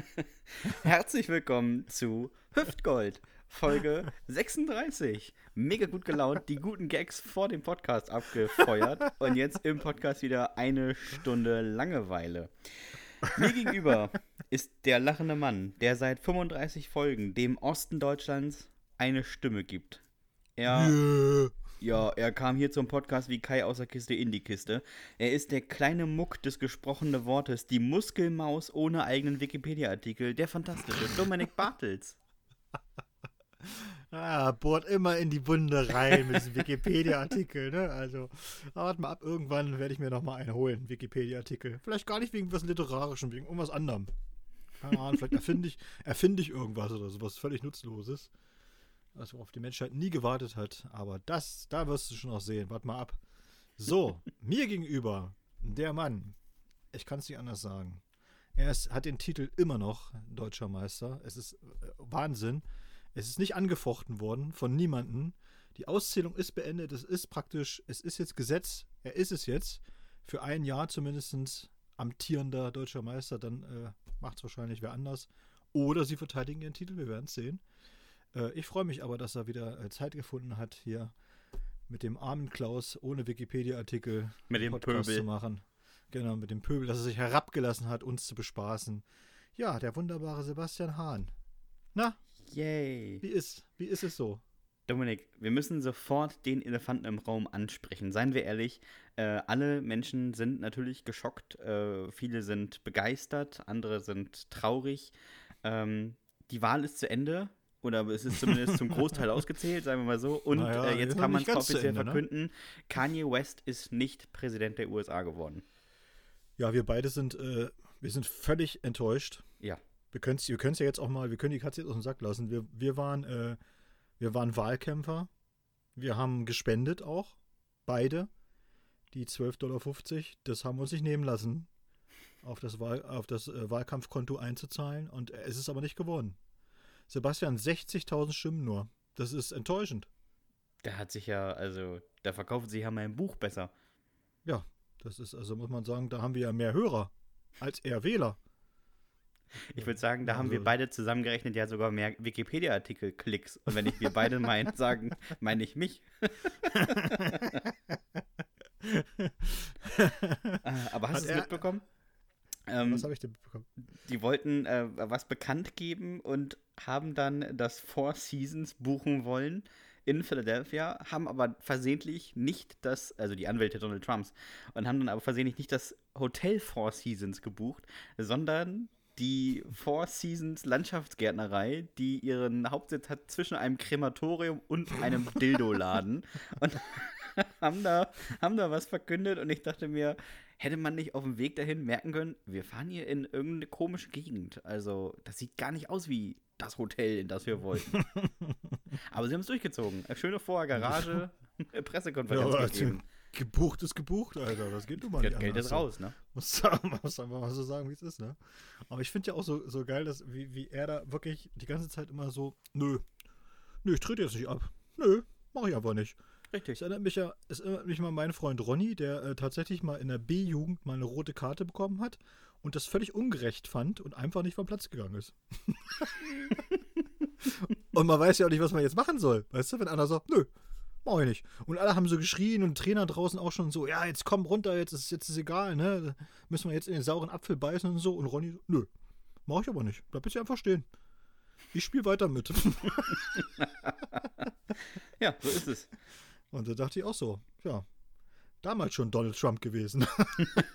Herzlich willkommen zu Hüftgold, Folge 36. Mega gut gelaunt, die guten Gags vor dem Podcast abgefeuert und jetzt im Podcast wieder eine Stunde Langeweile. Mir gegenüber ist der lachende Mann, der seit 35 Folgen dem Osten Deutschlands eine Stimme gibt. Er ja, er kam hier zum Podcast wie Kai aus der Kiste in die Kiste. Er ist der kleine Muck des gesprochenen Wortes, die Muskelmaus ohne eigenen Wikipedia-Artikel, der fantastische Dominik Bartels. Ah, bohrt immer in die Wunde rein mit diesem Wikipedia-Artikel, ne? Also, warte mal ab, irgendwann werde ich mir nochmal einen holen, Wikipedia-Artikel. Vielleicht gar nicht wegen was Literarischem, wegen irgendwas anderem. Keine Ahnung, vielleicht erfinde ich, erfinde ich irgendwas oder sowas völlig Nutzloses also auf die Menschheit nie gewartet hat. Aber das, da wirst du schon noch sehen. Warte mal ab. So, mir gegenüber, der Mann, ich kann es nicht anders sagen. Er ist, hat den Titel immer noch Deutscher Meister. Es ist äh, Wahnsinn. Es ist nicht angefochten worden von niemandem. Die Auszählung ist beendet. Es ist praktisch, es ist jetzt Gesetz. Er ist es jetzt. Für ein Jahr zumindest amtierender Deutscher Meister. Dann äh, macht es wahrscheinlich wer anders. Oder sie verteidigen ihren Titel. Wir werden es sehen. Äh, ich freue mich aber, dass er wieder äh, Zeit gefunden hat, hier mit dem armen Klaus ohne Wikipedia-Artikel mit dem Podcast Pöbel zu machen. Genau, mit dem Pöbel, dass er sich herabgelassen hat, uns zu bespaßen. Ja, der wunderbare Sebastian Hahn. Na? Yay. Wie ist, wie ist es so? Dominik, wir müssen sofort den Elefanten im Raum ansprechen. Seien wir ehrlich, äh, alle Menschen sind natürlich geschockt. Äh, viele sind begeistert, andere sind traurig. Ähm, die Wahl ist zu Ende. Oder es ist zumindest zum Großteil ausgezählt, sagen wir mal so. Und naja, äh, jetzt kann man es offiziell Ende, ne? verkünden: ne? Kanye West ist nicht Präsident der USA geworden. Ja, wir beide sind, äh, wir sind völlig enttäuscht. Ja. Wir können es wir ja jetzt auch mal, wir können die Katze jetzt aus dem Sack lassen. Wir, wir, waren, äh, wir waren Wahlkämpfer. Wir haben gespendet auch. Beide. Die 12,50 Dollar, das haben wir uns nicht nehmen lassen, auf das, Wahl, auf das äh, Wahlkampfkonto einzuzahlen. Und es ist aber nicht geworden. Sebastian, 60.000 Stimmen nur. Das ist enttäuschend. Der hat sich ja, also, da verkauft sich ja mein Buch besser. Ja, das ist, also muss man sagen, da haben wir ja mehr Hörer als eher Wähler. Ich würde sagen, da also, haben wir also beide zusammengerechnet ja sogar mehr Wikipedia-Artikel-Klicks. Und wenn ich wir beide meinen, sagen, meine ich mich. Ah, aber hast du es mitbekommen? Ähm, was habe ich denn mitbekommen? Die wollten äh, was bekannt geben und haben dann das Four Seasons buchen wollen in Philadelphia, haben aber versehentlich nicht das, also die Anwälte Donald Trumps, und haben dann aber versehentlich nicht das Hotel Four Seasons gebucht, sondern die Four Seasons Landschaftsgärtnerei, die ihren Hauptsitz hat zwischen einem Krematorium und einem Dildo-Laden. und haben da, haben da was verkündet und ich dachte mir, hätte man nicht auf dem Weg dahin merken können, wir fahren hier in irgendeine komische Gegend. Also, das sieht gar nicht aus wie das Hotel, in das wir wollten. Aber sie haben es durchgezogen. Eine schöne Vorgarage, Pressekonferenz ja, gegeben. Gebucht ist gebucht, Alter. Das geht nun mal nicht Geld ist raus, ne? Muss, muss einfach mal so sagen, wie es ist, ne? Aber ich finde ja auch so, so geil, dass, wie, wie er da wirklich die ganze Zeit immer so, nö, nö, ich trete jetzt nicht ab. Nö, mach ich einfach nicht. Richtig. Es erinnert mich ja, es erinnert mich mal an meinen Freund Ronny, der äh, tatsächlich mal in der B-Jugend mal eine rote Karte bekommen hat und das völlig ungerecht fand und einfach nicht vom Platz gegangen ist. und man weiß ja auch nicht, was man jetzt machen soll. Weißt du, wenn einer sagt, nö, mach ich nicht. Und alle haben so geschrien und Trainer draußen auch schon so, ja, jetzt komm runter, jetzt ist jetzt ist egal, ne? Müssen wir jetzt in den sauren Apfel beißen und so. Und Ronny so, nö, mach ich aber nicht. Bleib jetzt einfach stehen. Ich spiele weiter mit. ja, so ist es. Und da dachte ich auch so, ja, damals schon Donald Trump gewesen.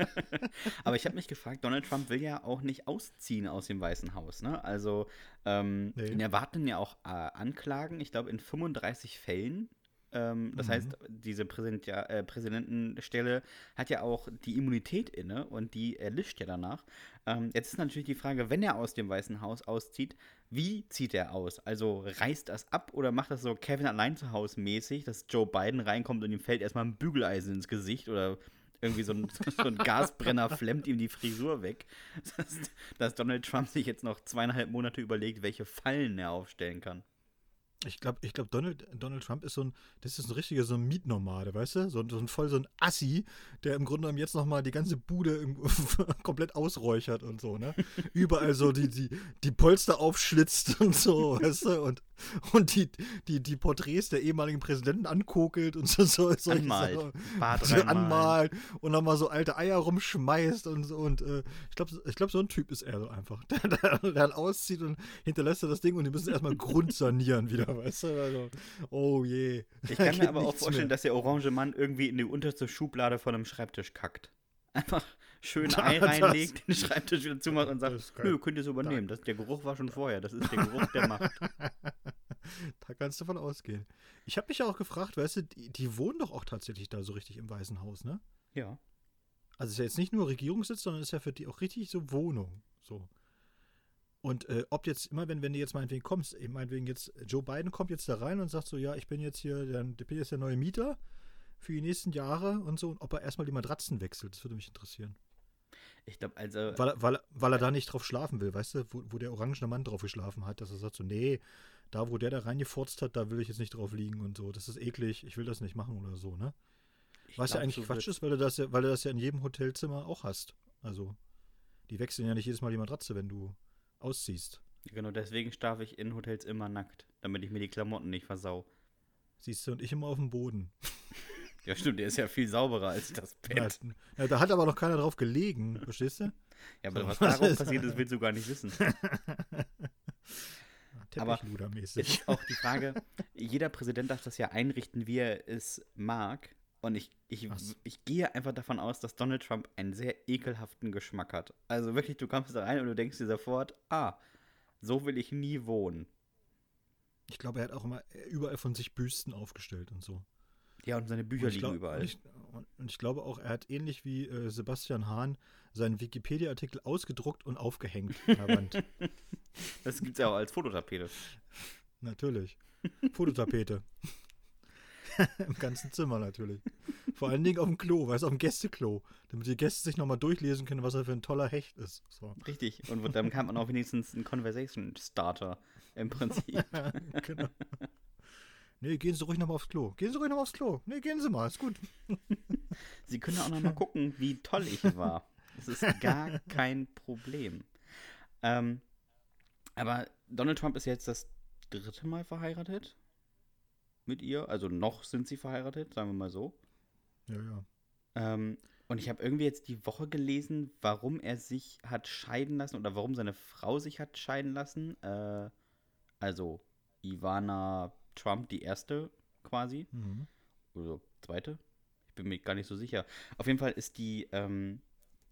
Aber ich habe mich gefragt, Donald Trump will ja auch nicht ausziehen aus dem Weißen Haus. Ne? Also ähm, nee. ihn erwarten ja auch äh, Anklagen, ich glaube in 35 Fällen. Ähm, das mhm. heißt, diese Präsident, ja, äh, Präsidentenstelle hat ja auch die Immunität inne und die erlischt ja danach. Ähm, jetzt ist natürlich die Frage, wenn er aus dem Weißen Haus auszieht, wie zieht er aus? Also reißt das ab oder macht das so Kevin allein zu Hause mäßig, dass Joe Biden reinkommt und ihm fällt erstmal ein Bügeleisen ins Gesicht oder irgendwie so ein, so ein Gasbrenner flemmt ihm die Frisur weg. Dass, dass Donald Trump sich jetzt noch zweieinhalb Monate überlegt, welche Fallen er aufstellen kann. Ich glaube, ich glaub, Donald, Donald Trump ist so ein, das ist ein richtiger so ein Mietnomade, weißt du? So, so ein voll so ein Assi, der im Grunde genommen jetzt nochmal die ganze Bude im, komplett ausräuchert und so, ne? Überall so die, die, die Polster aufschlitzt und so, weißt du? Und, und die, die, die Porträts der ehemaligen Präsidenten ankokelt und so, so, so Anmalt. So anmalt und nochmal so alte Eier rumschmeißt und so. Und äh, ich glaube, ich glaub, so ein Typ ist er so einfach. Der, der, der dann auszieht und hinterlässt er das Ding und die müssen erstmal grundsanieren wieder, weißt du? Also, oh je. Ich Da kann mir aber auch vorstellen, mehr. dass der orange Mann irgendwie in die unterste Schublade von einem Schreibtisch kackt. Einfach schön Ja, Ei das- reinlegt, den Schreibtisch wieder zumacht und sagt, nö, könnt ihr es übernehmen. Das, der Geruch war schon vorher. Das ist der Geruch der Macht. Da kannst du von ausgehen. Ich habe mich ja auch gefragt, weißt du, die, die wohnen doch auch tatsächlich da so richtig im Weißen Haus, ne? Ja. Also es ist ja jetzt nicht nur Regierungssitz, sondern es ist ja für die auch richtig so Wohnung. So. Und äh, ob jetzt immer, wenn, wenn du jetzt meinetwegen kommst, eben meinetwegen jetzt, Joe Biden kommt jetzt da rein und sagt so, ja, ich bin jetzt hier, der, ich bin jetzt der neue Mieter für die nächsten Jahre und so, und ob er erstmal die Matratzen wechselt, das würde mich interessieren. Ich glaube, also. Weil, er- weil, weil er da nicht drauf schlafen will, weißt du, wo, wo der orangene Mann drauf geschlafen hat, dass er sagt so, nee, da wo der da reingefurzt hat, da will ich jetzt nicht drauf liegen und so, das ist eklig, ich will das nicht machen oder so, ne? ich Was ja glaub, eigentlich so Quatsch ist, weil du, das ja, weil du das ja in jedem Hotelzimmer auch hast. Also, die wechseln ja nicht jedes Mal die Matratze, wenn du ausziehst. Genau, deswegen schlafe ich in Hotels immer nackt, damit ich mir die Klamotten nicht versau. Siehst du, und ich immer auf dem Boden. Ja, stimmt, der ist ja viel sauberer als das Bett. ja, da hat aber noch keiner drauf gelegen, verstehst du? Ja, aber So, was das darauf passiert ist, willst du gar nicht wissen. Aber ist auch die Frage, jeder Präsident darf das ja einrichten, wie er es mag. Und ich, ich, ich gehe einfach davon aus, dass Donald Trump einen sehr ekelhaften Geschmack hat. Also wirklich, du kommst da rein und du denkst dir sofort, ah, so will ich nie wohnen. Ich glaube, er hat auch immer überall von sich Büsten aufgestellt und so. Ja, und seine Bücher Und liegen glaub, überall. Und ich, und, und ich glaube auch, er hat ähnlich wie äh, Sebastian Hahn seinen Wikipedia-Artikel ausgedruckt und aufgehängt an der Wand. das gibt es ja auch als Fototapete. Natürlich. Fototapete. Im ganzen Zimmer natürlich. Vor allen Dingen auf dem Klo, weißt du, auf dem Gästeklo. Damit die Gäste sich nochmal durchlesen können, was er für ein toller Hecht ist. So. Richtig. Und dann kann man auch wenigstens einen Conversation Starter im Prinzip. genau. Nee, gehen Sie ruhig nochmal aufs Klo. Gehen Sie ruhig nochmal aufs Klo. Nee, gehen Sie mal, ist gut. Sie können auch noch mal gucken, wie toll ich war. Das ist gar kein Problem. Ähm, aber Donald Trump ist jetzt das dritte Mal verheiratet mit ihr. Also noch sind sie verheiratet, sagen wir mal so. Ja, ja. Ähm, und ich habe irgendwie jetzt die Woche gelesen, warum er sich hat scheiden lassen oder warum seine Frau sich hat scheiden lassen. Äh, also Ivana Trump, die erste quasi. Mhm. oder zweite. Ich bin mir gar nicht so sicher. Auf jeden Fall ist die, ähm,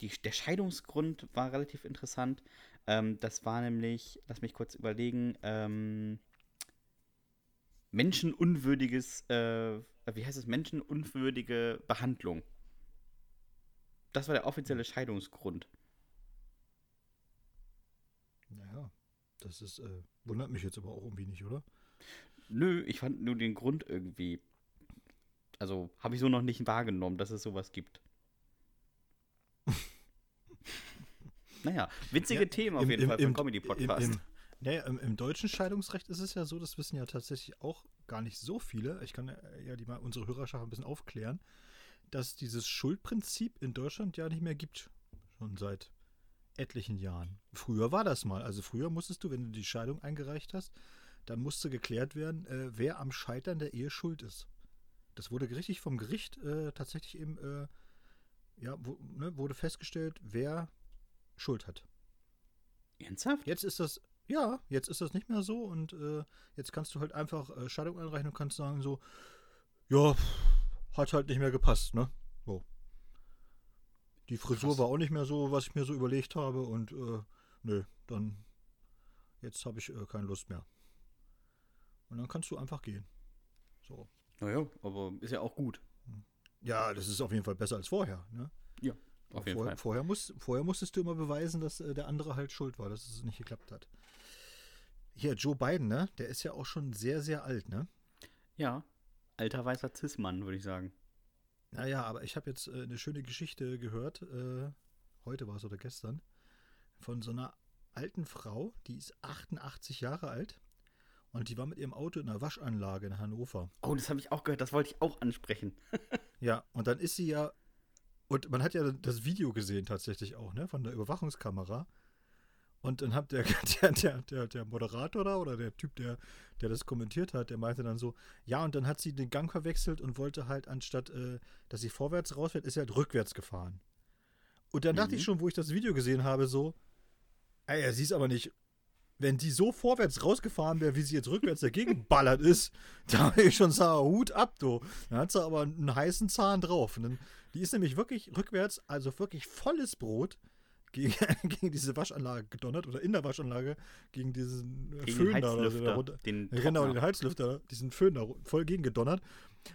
die der Scheidungsgrund war relativ interessant. Ähm, das war nämlich, lass mich kurz überlegen, ähm, menschenunwürdiges, äh, wie heißt es, menschenunwürdige Behandlung. Das war der offizielle Scheidungsgrund. Naja, das ist, äh, wundert mich jetzt aber auch irgendwie nicht, oder? Nö, ich fand nur den Grund irgendwie. Also habe ich so noch nicht wahrgenommen, dass es sowas gibt. naja, witzige Ja, Themen auf im- jeden im- Fall für im- einen Comedy-Podcast. Naja, im, im deutschen Scheidungsrecht ist es ja so, das wissen ja tatsächlich auch gar nicht so viele. Ich kann ja die mal unsere Hörerschaft ein bisschen aufklären, dass dieses Schuldprinzip in Deutschland ja nicht mehr gibt. Schon seit etlichen Jahren. Früher war das mal. Also früher musstest du, wenn du die Scheidung eingereicht hast, dann musste geklärt werden, äh, wer am Scheitern der Ehe schuld ist. Das wurde richtig vom Gericht äh, tatsächlich eben, äh, ja, wo, ne, wurde festgestellt, wer Schuld hat. Ernsthaft? Jetzt ist das, ja, jetzt ist das nicht mehr so und äh, jetzt kannst du halt einfach äh, Scheidung einreichen und kannst sagen so, ja, hat halt nicht mehr gepasst, ne? So. Die Frisur Krass. war auch nicht mehr so, was ich mir so überlegt habe und äh, nö, dann jetzt habe ich äh, keine Lust mehr. Und dann kannst du einfach gehen. So. Naja, aber ist ja auch gut. Ja, das ist auf jeden Fall besser als vorher, ne? Auf jeden vorher, Fall. Vorher, muss, vorher musstest du immer beweisen, dass äh, der andere halt schuld war, dass es nicht geklappt hat. Hier, Joe Biden, ne? Der ist ja auch schon sehr, sehr alt, ne? Ja, alter weißer Cis-Mann, würde ich sagen. Naja, aber ich habe jetzt äh, eine schöne Geschichte gehört, äh, heute war es oder gestern, von so einer alten Frau, die ist 88 Jahre alt und die war mit ihrem Auto in einer Waschanlage in Hannover. Oh, das habe ich auch gehört, das wollte ich auch ansprechen. Ja, und dann ist sie ja, und man hat ja das Video gesehen tatsächlich auch, ne, von der Überwachungskamera. Und dann hat der, der, der, der, der Moderator da oder der Typ, der, der das kommentiert hat, der meinte dann so, ja, und dann hat sie den Gang verwechselt und wollte halt, anstatt, äh, dass sie vorwärts rausfährt, ist sie halt rückwärts gefahren. Und dann dachte Mhm. ich schon, wo ich das Video gesehen habe, so, ey, ja, sie ist aber nicht, wenn die so vorwärts rausgefahren wäre, wie sie jetzt rückwärts dagegen ballert ist, da habe ich schon sah, Hut ab, du. Dann hat sie aber einen heißen Zahn drauf. Dann, die ist nämlich wirklich rückwärts, also wirklich volles Brot, gegen, gegen diese Waschanlage gedonnert oder in der Waschanlage gegen diesen äh, Gegen Föhn den da oder so Heizlüfter, darunter. den Genau, den Heizlüfter, diesen Föhn da voll gegen gedonnert.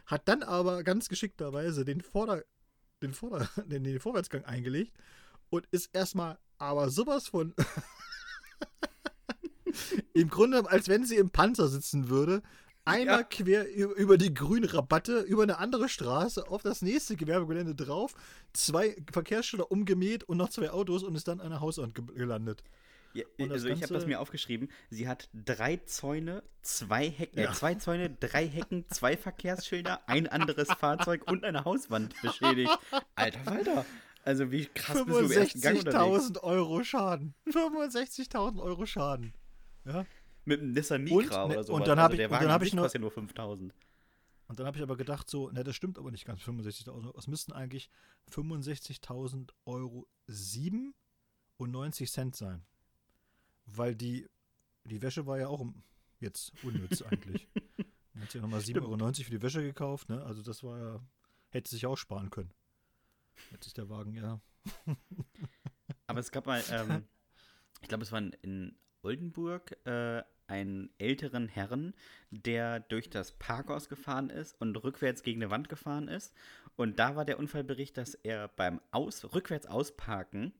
Hat dann aber ganz geschickterweise den, Vorder-, den, Vorder-, den, den Vorwärtsgang eingelegt und ist erstmal aber sowas von. Im Grunde, als wenn sie im Panzer sitzen würde. Einmal Ja. quer über die grüne Rabatte, über eine andere Straße, auf das nächste Gewerbegelände drauf, zwei Verkehrsschilder umgemäht und noch zwei Autos und ist dann an der Hauswand ge gelandet. Ja, also ich habe das mir aufgeschrieben. Sie hat drei Zäune, zwei Hecken, Ja. äh, zwei Zäune, drei Hecken, zwei Verkehrsschilder, ein anderes Fahrzeug und eine Hauswand beschädigt. Alter Walter. Also wie krass bist du im ersten Gang unterwegs? 65.000 Euro Schaden. 65.000 Euro Schaden. Ja. Mit einem Nissan Und, Micra ne, oder so. und dann hab ich- der und dann hab ich kostet ja nur 5000. Und dann habe ich aber gedacht, so, ne, das stimmt aber nicht ganz, 65.000 Euro. Es müssten eigentlich 65.000 Euro 7 und 90 Cent sein. Weil die, die Wäsche war ja auch jetzt unnütz eigentlich. Man hat ja nochmal 7,90 Euro für die Wäsche gekauft, ne? Also das war ja, hätte sich auch sparen können. Jetzt ist der Wagen, ja. Aber es gab mal, ähm, ich glaube, es war in, in Oldenburg, äh, einen älteren Herrn, der durch das Parkhaus gefahren ist und rückwärts gegen eine Wand gefahren ist. Und da war der Unfallbericht, dass er beim Aus, rückwärts ausparken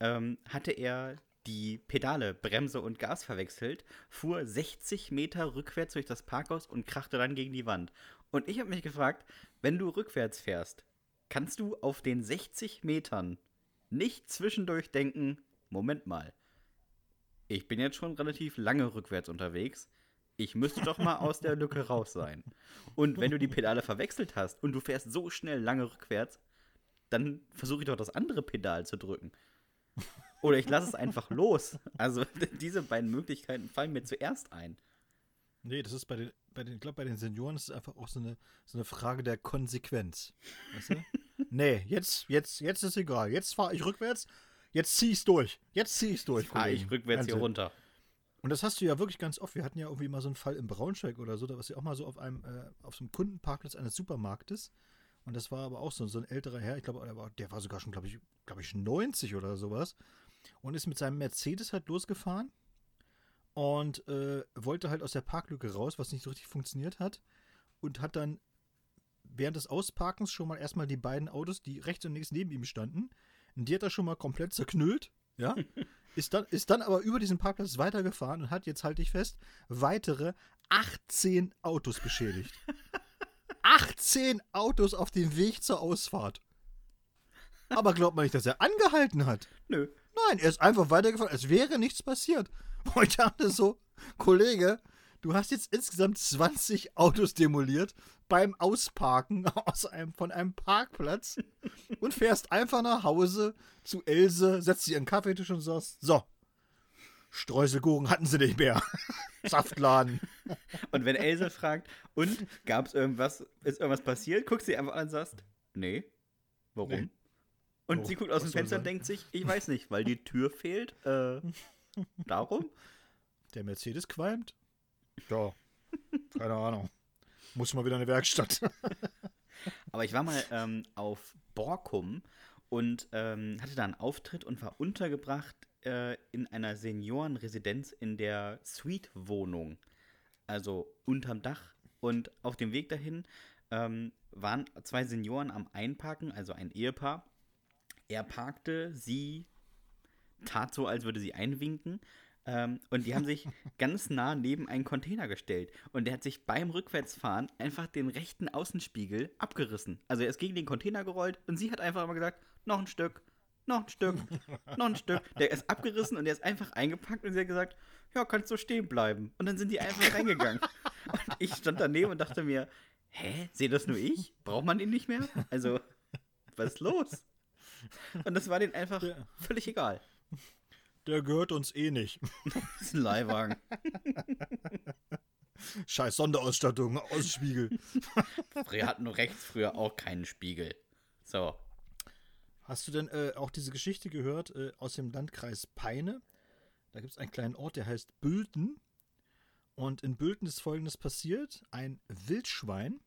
ähm, hatte er die Pedale, Bremse und Gas verwechselt, fuhr 60 Meter rückwärts durch das Parkhaus und krachte dann gegen die Wand. Und ich habe mich gefragt, wenn du rückwärts fährst, kannst du auf den 60 Metern nicht zwischendurch denken, Moment mal, ich bin jetzt schon relativ lange rückwärts unterwegs. Ich müsste doch mal aus der Lücke raus sein. Und wenn du die Pedale verwechselt hast und du fährst so schnell lange rückwärts, dann versuche ich doch das andere Pedal zu drücken. Oder ich lasse es einfach los. Also diese beiden Möglichkeiten fallen mir zuerst ein. Nee, das ist bei den, bei den, ich glaube, bei den Senioren ist es einfach auch so eine, so eine Frage der Konsequenz. Weißt du? nee, jetzt, jetzt, jetzt ist egal. Jetzt fahre ich rückwärts, jetzt zieh ich's durch. Jetzt zieh ich's durch. Fahre ich rückwärts hier runter. Und das hast du ja wirklich ganz oft. Wir hatten ja irgendwie mal so einen Fall in Braunschweig oder so, da warst du auch mal so auf einem, äh, auf so einem Kundenparkplatz eines Supermarktes. Und das war aber auch so, so ein älterer Herr, ich glaube, der war, der war sogar schon, glaube ich, glaube ich, 90 oder sowas. Und ist mit seinem Mercedes halt losgefahren und äh, wollte halt aus der Parklücke raus, was nicht so richtig funktioniert hat. Und hat dann während des Ausparkens schon mal erstmal die beiden Autos, die rechts und links neben ihm standen, die hat er schon mal komplett zerknüllt. Ja, ist dann, ist dann aber über diesen Parkplatz weitergefahren und hat, jetzt halte ich fest, weitere 18 Autos beschädigt. 18 Autos auf dem Weg zur Ausfahrt. Aber glaubt man nicht, dass er angehalten hat. Nö. Nein, er ist einfach weitergefahren, als wäre nichts passiert. Und ich dachte so, Kollege, du hast jetzt insgesamt 20 Autos demoliert beim Ausparken aus einem, von einem Parkplatz und fährst einfach nach Hause zu Else, setzt sie an den Kaffeetisch und sagst, so, Streuselkuchen hatten sie nicht mehr. Saftladen. Und wenn Else fragt, und gab es irgendwas, ist irgendwas passiert, guckst sie einfach an und sagst, nee. Warum? Nee. Und Oh, sie guckt aus dem Fenster und denkt sich, ich weiß nicht, weil die Tür fehlt. Äh, darum? Der Mercedes qualmt? Ja, keine Ahnung. Muss mal wieder in eine Werkstatt. Aber ich war mal ähm, auf Borkum und ähm, hatte da einen Auftritt und war untergebracht äh, in einer Seniorenresidenz in der Suite-Wohnung. Also unterm Dach. Und auf dem Weg dahin ähm, waren zwei Senioren am Einparken, also ein Ehepaar. Er parkte, sie tat so, als würde sie einwinken. Ähm, und die haben sich ganz nah neben einen Container gestellt. Und der hat sich beim Rückwärtsfahren einfach den rechten Außenspiegel abgerissen. Also er ist gegen den Container gerollt und sie hat einfach immer gesagt, noch ein Stück, noch ein Stück, noch ein Stück. Der ist abgerissen und der ist einfach eingepackt und sie hat gesagt, ja, kannst du stehen bleiben. Und dann sind die einfach reingegangen. Und ich stand daneben und dachte mir, hä, sehe das nur ich? Braucht man ihn nicht mehr? Also, was ist los? Und das war denen einfach Ja. völlig egal. Der gehört uns eh nicht. Das ist ein Leihwagen. Scheiß Sonderausstattung, Außenspiegel. Wir hatten rechts früher auch keinen Spiegel. So. Hast du denn äh, auch diese Geschichte gehört äh, aus dem Landkreis Peine? Da gibt es einen kleinen Ort, der heißt Bülten. Und in Bülten ist folgendes passiert: Ein Wildschwein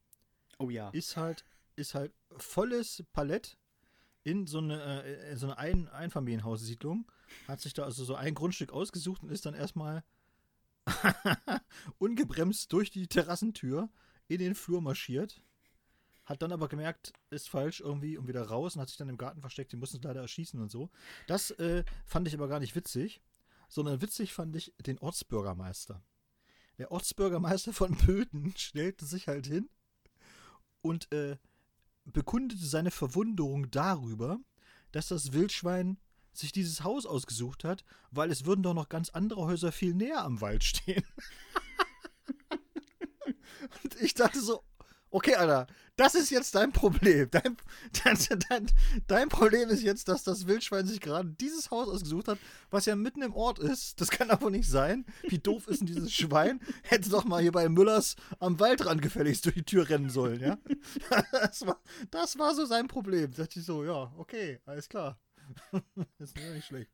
Oh ja. ist halt, ist halt volles Palett in so eine, äh, in so eine ein Einfamilienhaussiedlung, hat sich da also so ein Grundstück ausgesucht und ist dann erstmal ungebremst durch die Terrassentür in den Flur marschiert. Hat dann aber gemerkt, ist falsch irgendwie und wieder raus und hat sich dann im Garten versteckt. Die mussten es leider erschießen und so. Das äh, fand ich aber gar nicht witzig, sondern witzig fand ich den Ortsbürgermeister. Der Ortsbürgermeister von Pöten stellte sich halt hin und äh, bekundete seine Verwunderung darüber, dass das Wildschwein sich dieses Haus ausgesucht hat, weil es würden doch noch ganz andere Häuser viel näher am Wald stehen. und ich dachte so, okay, Alter, das ist jetzt dein Problem. Dein, dein, dein, dein Problem ist jetzt, dass das Wildschwein sich gerade dieses Haus ausgesucht hat, was ja mitten im Ort ist. Das kann aber nicht sein. Wie doof ist denn dieses Schwein? Hätte doch mal hier bei Müllers am Waldrand gefälligst durch die Tür rennen sollen, ja? Das war, das war so sein Problem. Da dachte ich so, ja, okay, alles klar. Das ist ja nicht schlecht.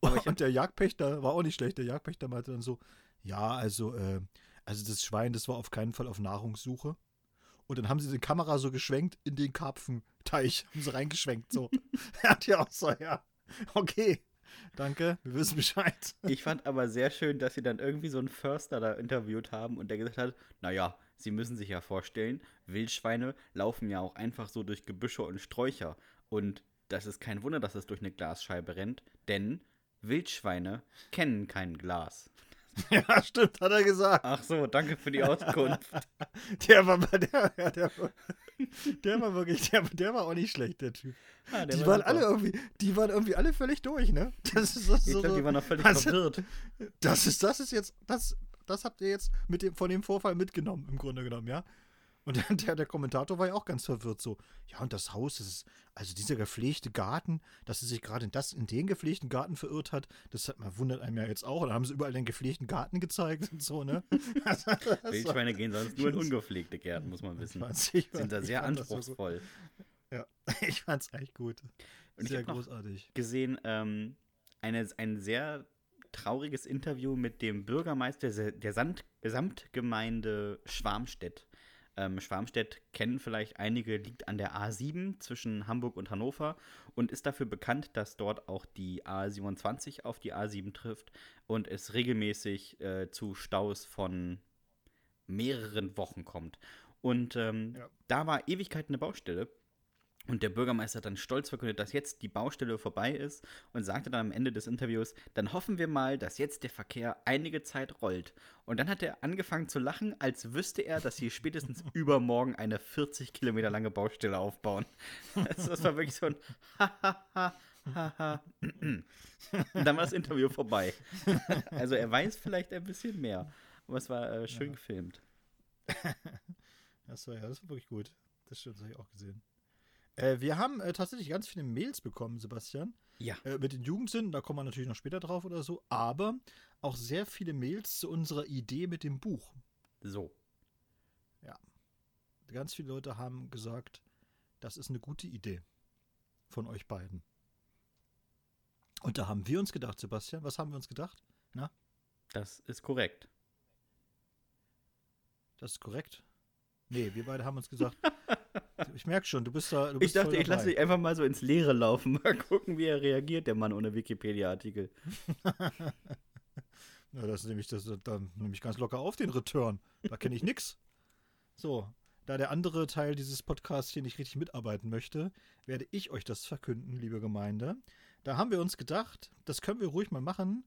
Und der Jagdpächter war auch nicht schlecht. Der Jagdpächter meinte dann so, ja, also, äh, also das Schwein, das war auf keinen Fall auf Nahrungssuche. Und dann haben sie die Kamera so geschwenkt in den Karpfenteich. Haben sie reingeschwenkt, so. er hat ja auch so, ja, okay, danke, wir wissen Bescheid. Ich fand aber sehr schön, dass sie dann irgendwie so einen Förster da interviewt haben und der gesagt hat, naja, sie müssen sich ja vorstellen, Wildschweine laufen ja auch einfach so durch Gebüsche und Sträucher. Und das ist kein Wunder, dass es durch eine Glasscheibe rennt, denn Wildschweine kennen kein Glas. ja, stimmt, hat er gesagt. Ach so, danke für die Auskunft. Der war, der, ja, der, war- der war wirklich, der, der war auch nicht schlecht, der Typ. Ah, der Die war waren alle irgendwie, die waren irgendwie alle völlig durch, ne? Das ist so, Ich so, glaube, die waren noch völlig Also- verwirrt. Das ist, das ist jetzt, das, das habt ihr jetzt mit dem, von dem Vorfall mitgenommen, im Grunde genommen, ja. Und der, der, der Kommentator war ja auch ganz verwirrt, so, ja, und das Haus, das ist, also dieser gepflegte Garten, dass sie sich gerade in, das, in den gepflegten Garten verirrt hat, das hat, man wundert einem ja jetzt auch. Und dann haben sie überall den gepflegten Garten gezeigt und so, ne? War- Wildschweine gehen sonst nur in ungepflegte Gärten, muss man wissen. ich Sind da sehr so anspruchsvoll. Ja, ich fand's echt gut. Und Sehr großartig. gesehen, ähm, eine, ein sehr trauriges Interview mit dem Bürgermeister se- der Sand, Gesamtgemeinde Schwarmstedt. Ähm, Schwarmstedt kennen vielleicht einige, liegt an der A7 zwischen Hamburg und Hannover und ist dafür bekannt, dass dort auch die A27 auf die A7 trifft und es regelmäßig äh, zu Staus von mehreren Wochen kommt. Und ähm, Ja. da war Ewigkeit eine Baustelle. Und der Bürgermeister hat dann stolz verkündet, dass jetzt die Baustelle vorbei ist und sagte dann am Ende des Interviews, dann hoffen wir mal, dass jetzt der Verkehr einige Zeit rollt. Und dann hat er angefangen zu lachen, als wüsste er, dass sie spätestens übermorgen eine 40 Kilometer lange Baustelle aufbauen. Das, das war wirklich so ein Hahaha. Haha. Und dann war das Interview vorbei. Also er weiß vielleicht ein bisschen mehr. Aber es war äh, schön gefilmt. Das war ja, das war wirklich gut. Das stimmt, das habe ich auch gesehen. Äh, wir haben äh, tatsächlich ganz viele Mails bekommen, Sebastian. Ja. Äh, mit den Jugendsünden, da kommen wir natürlich noch später drauf oder so, aber auch sehr viele Mails zu unserer Idee mit dem Buch. So. Ganz viele Leute haben gesagt, das ist eine gute Idee von euch beiden. Und da haben wir uns gedacht, Sebastian, was haben wir uns gedacht? Das ist korrekt. Das ist korrekt. Nee, wir beide haben uns gesagt, ich merke schon, du bist da. Du Ich bist dachte, voll ich lasse dich einfach mal so ins Leere laufen. Mal gucken, wie er reagiert, der Mann ohne Wikipedia-Artikel. Ja, das nehme ich, das, dann nehme ich ganz locker auf, den Return. Da kenne ich nix. So, da der andere Teil dieses Podcasts hier nicht richtig mitarbeiten möchte, werde ich euch das verkünden, liebe Gemeinde. Da haben wir uns gedacht, das können wir ruhig mal machen.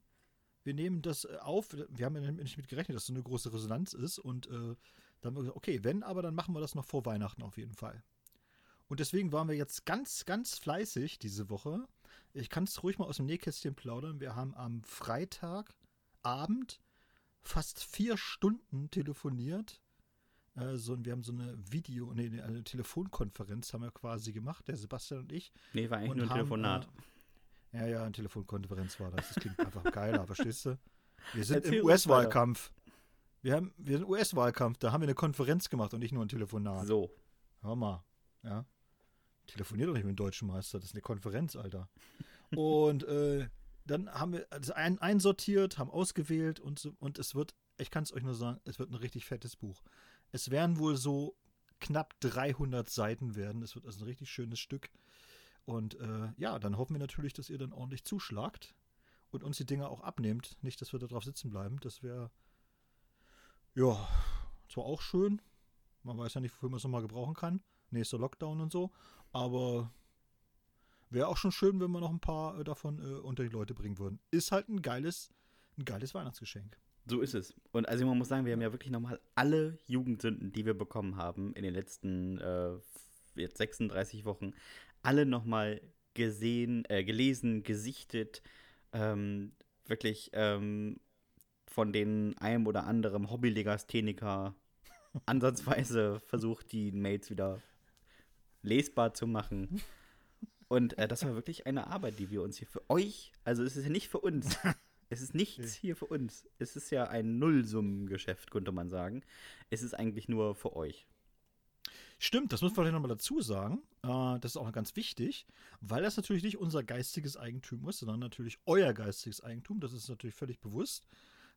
Wir nehmen das äh, auf. Wir haben ja nicht mit gerechnet, dass so eine große Resonanz ist. Und äh, dann haben wir gesagt, okay, wenn, aber dann machen wir das noch vor Weihnachten auf jeden Fall. Und deswegen waren wir jetzt ganz, ganz fleißig diese Woche. Ich kann es ruhig mal aus dem Nähkästchen plaudern. Wir haben am Freitagabend fast vier Stunden telefoniert. Äh, so, wir haben so eine Video, nee, eine Telefonkonferenz haben wir quasi gemacht, der Sebastian und ich. Nee, war eigentlich Und nur ein haben, Telefonat. Äh, ja, ja, eine Telefonkonferenz war das. Das klingt einfach geiler, verstehst du? Wir sind Erzähl im US-Wahlkampf. Wir haben, wir sind US-Wahlkampf, da haben wir eine Konferenz gemacht und nicht nur ein Telefonat. so. Hör mal, ja. Telefoniert doch nicht mit dem deutschen Meister, das ist eine Konferenz, Alter. Und äh, dann haben wir das ein, einsortiert, haben ausgewählt und, so, und es wird, ich kann es euch nur sagen, es wird ein richtig fettes Buch. Es werden wohl so knapp 300 Seiten werden. Es wird also ein richtig schönes Stück. Und äh, ja, dann hoffen wir natürlich, dass ihr dann ordentlich zuschlagt und uns die Dinger auch abnehmt. Nicht, dass wir da drauf sitzen bleiben. Das wäre, ja, zwar auch schön. Man weiß ja nicht, wofür man es nochmal gebrauchen kann. Nächster Lockdown und so. Aber wäre auch schon schön, wenn wir noch ein paar äh, davon äh, unter die Leute bringen würden. Ist halt ein geiles, ein geiles Weihnachtsgeschenk. So ist es. Und also man muss sagen, wir haben ja wirklich nochmal alle Jugendsünden, die wir bekommen haben in den letzten äh, jetzt 36 Wochen, alle nochmal gesehen, äh, gelesen, gesichtet, ähm, wirklich ähm, von den einem oder anderen Hobbylegastheniker ansatzweise versucht, die Mails wieder lesbar zu machen. Und äh, das war wirklich eine Arbeit, die wir uns hier für euch, also es ist ja nicht für uns, es ist nichts hier für uns. Es ist ja ein Nullsummengeschäft, könnte man sagen. Es ist eigentlich nur für euch. Stimmt, das muss man vielleicht nochmal dazu sagen. Äh, das ist auch ganz wichtig, weil das natürlich nicht unser geistiges Eigentum ist, sondern natürlich euer geistiges Eigentum. Das ist natürlich völlig bewusst.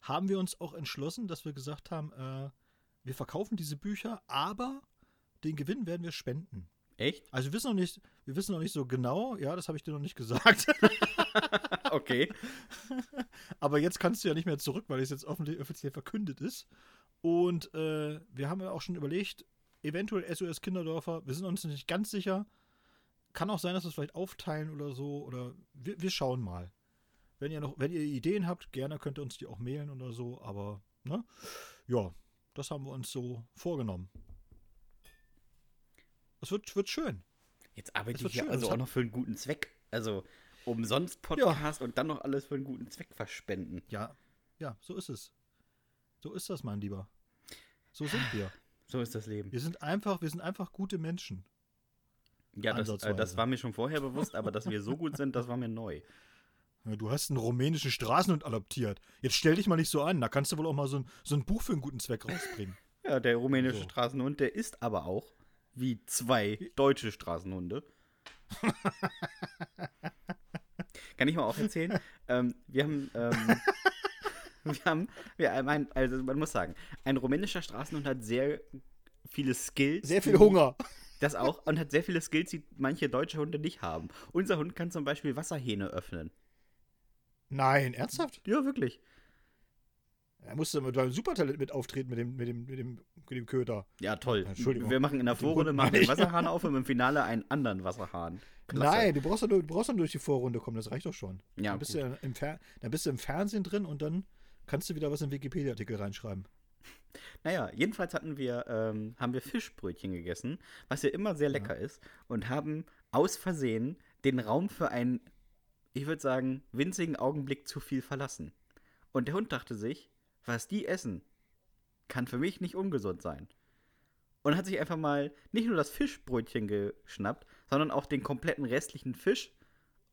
Haben wir uns auch entschlossen, dass wir gesagt haben, äh, wir verkaufen diese Bücher, aber den Gewinn werden wir spenden. Echt? Also wir wissen noch nicht, wir wissen noch nicht so genau, ja, das habe ich dir noch nicht gesagt. Okay. Aber jetzt kannst du ja nicht mehr zurück, weil es jetzt offiziell, verkündet ist. Und äh, wir haben ja auch schon überlegt, eventuell SOS Kinderdörfer, wir sind uns nicht ganz sicher. Kann auch sein, dass wir es vielleicht aufteilen oder so. Oder wir, wir schauen mal. Wenn ihr noch, wenn ihr Ideen habt, gerne könnt ihr uns die auch mailen oder so. Aber, ne? Ja, das haben wir uns so vorgenommen. Es wird, wird schön. Jetzt arbeite ich ja schön, also das auch noch für einen guten Zweck. Also umsonst Podcast und dann noch alles für einen guten Zweck verspenden. Ja, ja, so ist es. So ist das, mein Lieber. So sind wir. So ist das Leben. Wir sind einfach, wir sind einfach gute Menschen. Ja, das, äh, das war mir schon vorher bewusst, aber dass wir so gut sind, das war mir neu. Ja, Du hast einen rumänischen Straßenhund adoptiert. Jetzt stell dich mal nicht so an. Da kannst du wohl auch mal so ein, so ein Buch für einen guten Zweck rausbringen. Ja, der rumänische So. Straßenhund, der ist aber auch wie zwei deutsche Straßenhunde. Kann ich mal auch erzählen? ähm, wir haben, ähm, wir haben, wir haben ein, also man muss sagen, ein rumänischer Straßenhund hat sehr viele Skills. Sehr viel Hunger. Das auch und hat sehr viele Skills, die manche deutsche Hunde nicht haben. Unser Hund kann zum Beispiel Wasserhähne öffnen. Nein, ernsthaft? Ja, wirklich. Er musste mit deinem Supertalent mit auftreten mit dem, mit dem, mit dem, mit dem Köter. Ja, toll. Entschuldigung. Wir machen in der Vorrunde machen den. Wasserhahn auf und im Finale einen anderen Wasserhahn. Klasse. Nein, du brauchst, du brauchst nur durch die Vorrunde kommen, das reicht doch schon. Ja, dann, bist gut. du ja im Fer dann bist du im Fernsehen drin und dann kannst du wieder was im Wikipedia-Artikel reinschreiben. Naja, jedenfalls hatten wir, ähm, haben wir Fischbrötchen gegessen, was ja immer sehr lecker ist, und haben aus Versehen den Raum für einen, ich würde sagen, winzigen Augenblick zu viel verlassen. Und der Hund dachte sich, was die essen, kann für mich nicht ungesund sein. Und hat sich einfach mal nicht nur das Fischbrötchen geschnappt, sondern auch den kompletten restlichen Fisch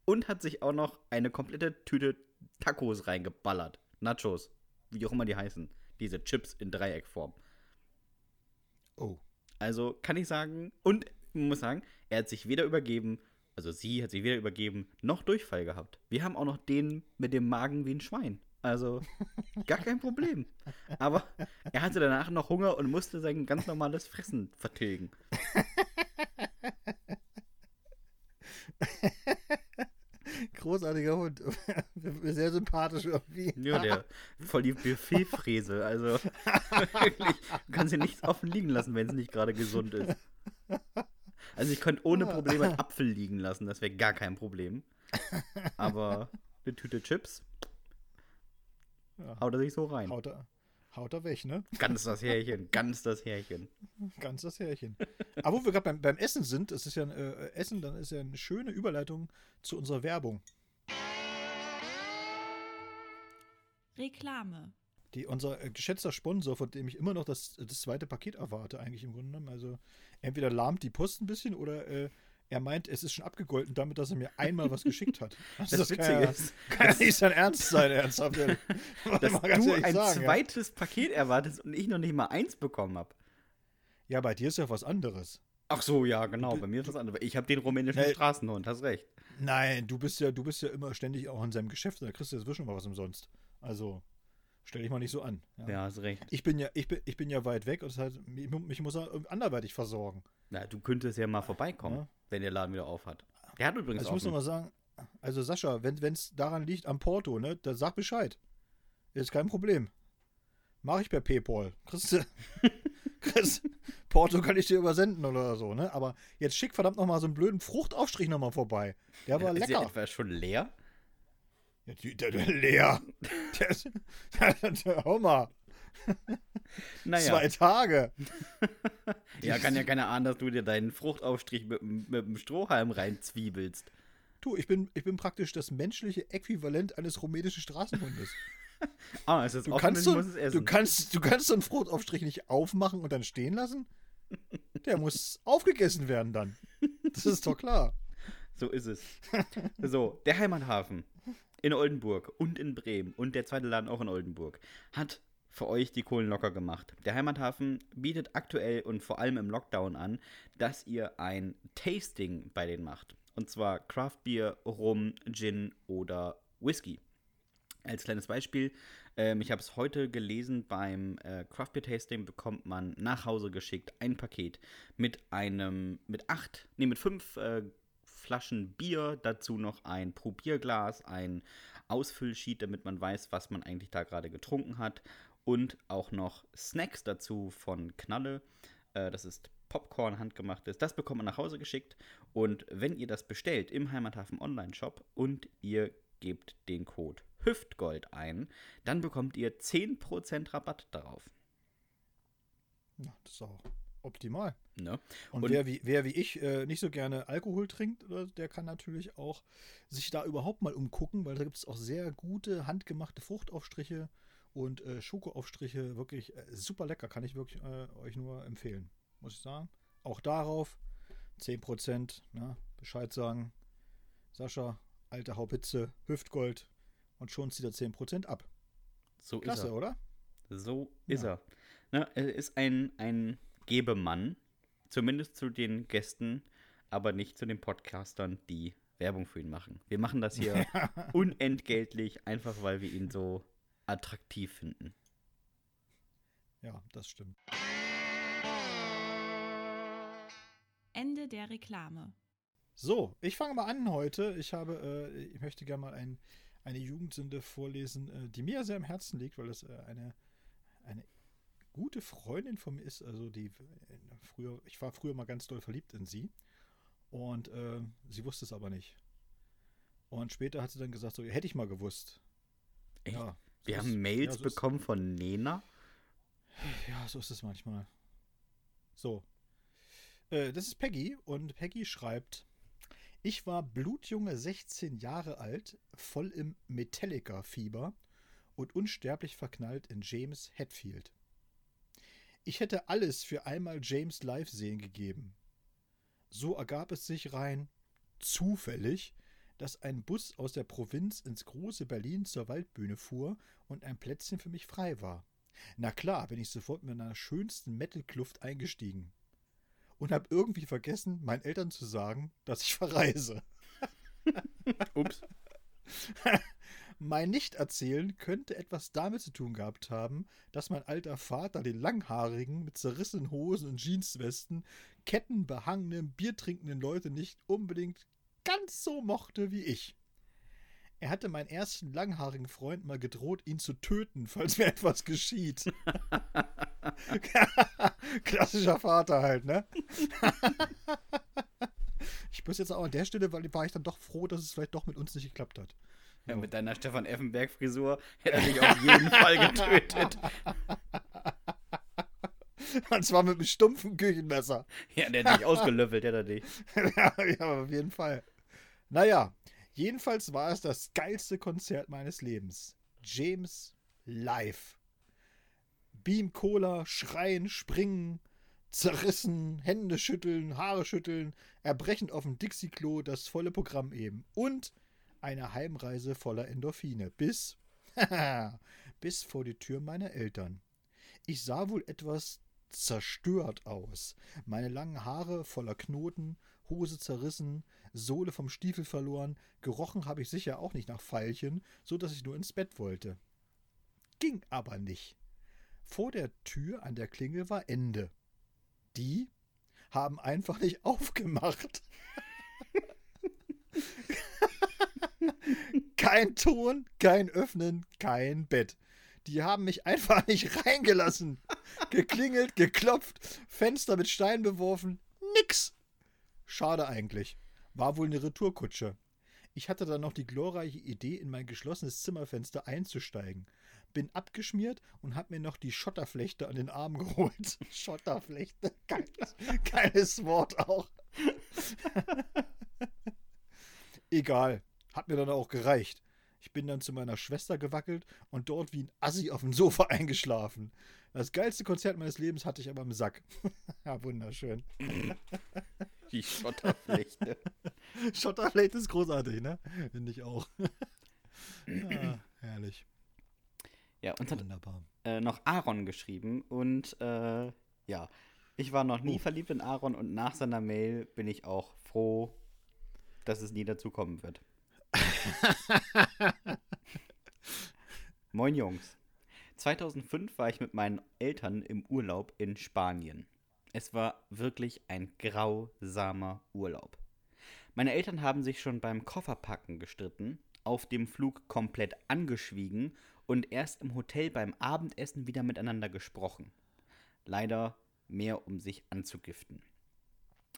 und hat sich auch noch eine komplette Tüte Tacos reingeballert. Nachos, wie auch immer die heißen. Diese Chips in Dreieckform. Oh. Also kann ich sagen, und muss sagen, er hat sich weder übergeben, also sie hat sich weder übergeben, noch Durchfall gehabt. Wir haben auch noch den mit dem Magen wie ein Schwein. Also gar kein Problem. Aber er hatte danach noch Hunger und musste sein ganz normales Fressen vertilgen. Großartiger Hund. Sehr sympathisch irgendwie. Ja, der voll die Buffetfräse. Also wirklich, du kannst dir nichts offen liegen lassen, wenn es nicht gerade gesund ist. Also ich könnte ohne Probleme einen Apfel liegen lassen, das wäre gar kein Problem. Aber eine Tüte Chips Ja. haut er sich so rein. Haut er, haut er weg, ne? Ganz das Härchen, ganz das Härchen. Ganz das Härchen. Aber wo wir gerade beim, beim Essen sind, es ist ja ein äh, Essen, dann ist ja eine schöne Überleitung zu unserer Werbung. Reklame. Die, unser äh, geschätzter Sponsor, von dem ich immer noch das, das zweite Paket erwarte, eigentlich im Grunde genommen. Also entweder lahmt die Post ein bisschen oder äh, er meint, es ist schon abgegolten damit, dass er mir einmal was geschickt hat. Also das, das Witzige kann ja, ist, kann ja nicht sein Ernst sein, ernsthaft. dass du ein sagen, zweites ja. Paket erwartest und ich noch nicht mal eins bekommen habe. Ja, bei dir ist ja was anderes. Ach so, ja, genau. Bei mir ist was anderes. Ich habe den rumänischen nee, Straßenhund, hast recht. Nein, du bist ja, du bist ja immer ständig auch in seinem Geschäft, da kriegst du jetzt schon mal was umsonst. Also, stell dich mal nicht so an. Ja, ja hast recht. Ich bin ja, ich bin, ich bin ja weit weg und das heißt, mich, mich muss er anderweitig versorgen. Na, du könntest ja mal vorbeikommen, ja. wenn der Laden wieder auf hat. Der hat übrigens also Ich muss noch mal sagen, also Sascha, wenn es daran liegt am Porto, ne, dann sag Bescheid. Ist kein Problem. Mach ich per PayPal. Chris, Chris, Porto kann ich dir übersenden oder so, ne? Aber jetzt schick verdammt noch mal so einen blöden Fruchtaufstrich noch mal vorbei. Der war lecker. Ist der etwa schon leer? Ja, die, der, der leer. Der ist, der, mal. Naja. Zwei Tage. ja, kann ja keiner ahnen, dass du dir deinen Fruchtaufstrich mit, mit dem Strohhalm reinzwiebelst. Du, ich bin, ich bin praktisch das menschliche Äquivalent eines rumänischen Straßenhundes. ah, es ist du kannst so. Du kannst, du kannst so einen Fruchtaufstrich nicht aufmachen und dann stehen lassen. Der muss aufgegessen werden dann. Das ist doch klar. So ist es. So, der Heimathafen in Oldenburg und in Bremen und der zweite Laden auch in Oldenburg hat für euch die Kohlen locker gemacht. Der Heimathafen bietet aktuell und vor allem im Lockdown an, dass ihr ein Tasting bei denen macht. Und zwar Craft Beer, Rum, Gin oder Whisky. Als kleines Beispiel, ähm, ich habe es heute gelesen, beim äh, Craft Beer Tasting bekommt man nach Hause geschickt ein Paket mit einem, mit acht, nee, mit fünf äh, Flaschen Bier, dazu noch ein Probierglas, ein Ausfüllsheet, damit man weiß, was man eigentlich da gerade getrunken hat und auch noch Snacks dazu von Knalle. Äh, das ist Popcorn handgemachtes. Das bekommt man nach Hause geschickt und wenn ihr das bestellt im Heimathafen Online Shop und ihr gebt den Code Hüftgold ein, dann bekommt ihr 10% Rabatt darauf. Ja, das ist auch optimal. Ne? Und, und wer, wie, wer wie ich äh, nicht so gerne Alkohol trinkt, der kann natürlich auch sich da überhaupt mal umgucken, weil da gibt es auch sehr gute handgemachte Fruchtaufstriche und äh, Schokoaufstriche. Wirklich äh, super lecker, kann ich wirklich äh, euch nur empfehlen, muss ich sagen. Auch darauf 10%, na, Bescheid sagen. Sascha, alte Haupitze, Hüftgold und schon zieht er 10% ab. So Klasse, ist er. oder? So ist ja. er. Na, er ist ein, ein Gebemann, zumindest zu den Gästen, aber nicht zu den Podcastern, die Werbung für ihn machen. Wir machen das hier unentgeltlich, einfach weil wir ihn so attraktiv finden. Ja, das stimmt. Ende der Reklame. So, ich fange mal an heute. Ich habe, äh, ich möchte gerne mal ein, eine Jugendsünde vorlesen, äh, die mir sehr am Herzen liegt, weil es äh, eine, eine gute Freundin von mir ist. Also die früher, ich war früher mal ganz doll verliebt in sie und äh, sie wusste es aber nicht. Und später hat sie dann gesagt, so hätte ich mal gewusst. Echt? Ja, wir haben Mails ja, so bekommen von Nena. Ja, so ist es manchmal. So. Äh, das ist Peggy und Peggy schreibt: Ich war blutjunge 16 Jahre alt, voll im Metallica-Fieber und unsterblich verknallt in James Hetfield. Ich hätte alles für einmal James live sehen gegeben. So ergab es sich rein zufällig, dass ein Bus aus der Provinz ins große Berlin zur Waldbühne fuhr und ein Plätzchen für mich frei war. Na klar, bin ich sofort mit einer schönsten Metal-Kluft eingestiegen. Und hab irgendwie vergessen, meinen Eltern zu sagen, dass ich verreise. Ups. mein Nicht-Erzählen könnte etwas damit zu tun gehabt haben, dass mein alter Vater den langhaarigen, mit zerrissenen Hosen und Jeanswesten, kettenbehangenen, biertrinkenden Leute nicht unbedingt ganz so mochte wie ich. Er hatte meinen ersten langhaarigen Freund mal gedroht, ihn zu töten, falls mir etwas geschieht. Klassischer Vater halt, ne? ich muss jetzt auch an der Stelle, weil war ich dann doch froh, dass es vielleicht doch mit uns nicht geklappt hat. Ja, mit deiner Stefan Effenberg-Frisur hätte er dich auf jeden Fall getötet. Und zwar mit einem stumpfen Küchenmesser. Ja, der hat dich ausgelöffelt, der hat dich. ja, ja, auf jeden Fall. Naja, jedenfalls war es das geilste Konzert meines Lebens. James live. Beam Cola, schreien, springen, zerrissen, Hände schütteln, Haare schütteln, erbrechen auf dem Dixie-Klo, das volle Programm eben. Und eine Heimreise voller Endorphine. Bis, bis vor die Tür meiner Eltern. Ich sah wohl etwas zerstört aus. Meine langen Haare voller Knoten, Hose zerrissen, Sohle vom Stiefel verloren, gerochen habe ich sicher auch nicht nach Veilchen, so dass ich nur ins Bett wollte. Ging aber nicht. Vor der Tür an der Klingel war Ende. Die haben einfach nicht aufgemacht. Kein Ton, kein Öffnen, kein Bett. Die haben mich einfach nicht reingelassen. Geklingelt, geklopft, Fenster mit Stein beworfen. Nix. Schade eigentlich. War wohl eine Retourkutsche. Ich hatte dann noch die glorreiche Idee, in mein geschlossenes Zimmerfenster einzusteigen. Bin abgeschmiert und hab mir noch die Schotterflechte an den Arm geholt. Schotterflechte, geiles, geiles Wort auch. Egal, hat mir dann auch gereicht. Ich bin dann zu meiner Schwester gewackelt und dort wie ein Assi auf dem Sofa eingeschlafen. Das geilste Konzert meines Lebens hatte ich aber im Sack. ja, wunderschön. Die Schotterflechte. Schotterflechte ist großartig, ne? Finde ich auch. ja, herrlich. Ja, uns hat Wunderbar. äh, noch Aaron geschrieben und äh, ja, ich war noch nie Oh. verliebt in Aaron und nach seiner Mail bin ich auch froh, dass es nie dazu kommen wird. Moin Jungs. 2005 war ich mit meinen Eltern im Urlaub in Spanien. Es war wirklich ein grausamer Urlaub. Meine Eltern haben sich schon beim Kofferpacken gestritten, auf dem Flug komplett angeschwiegen und erst im Hotel beim Abendessen wieder miteinander gesprochen. Leider mehr, um sich anzugiften.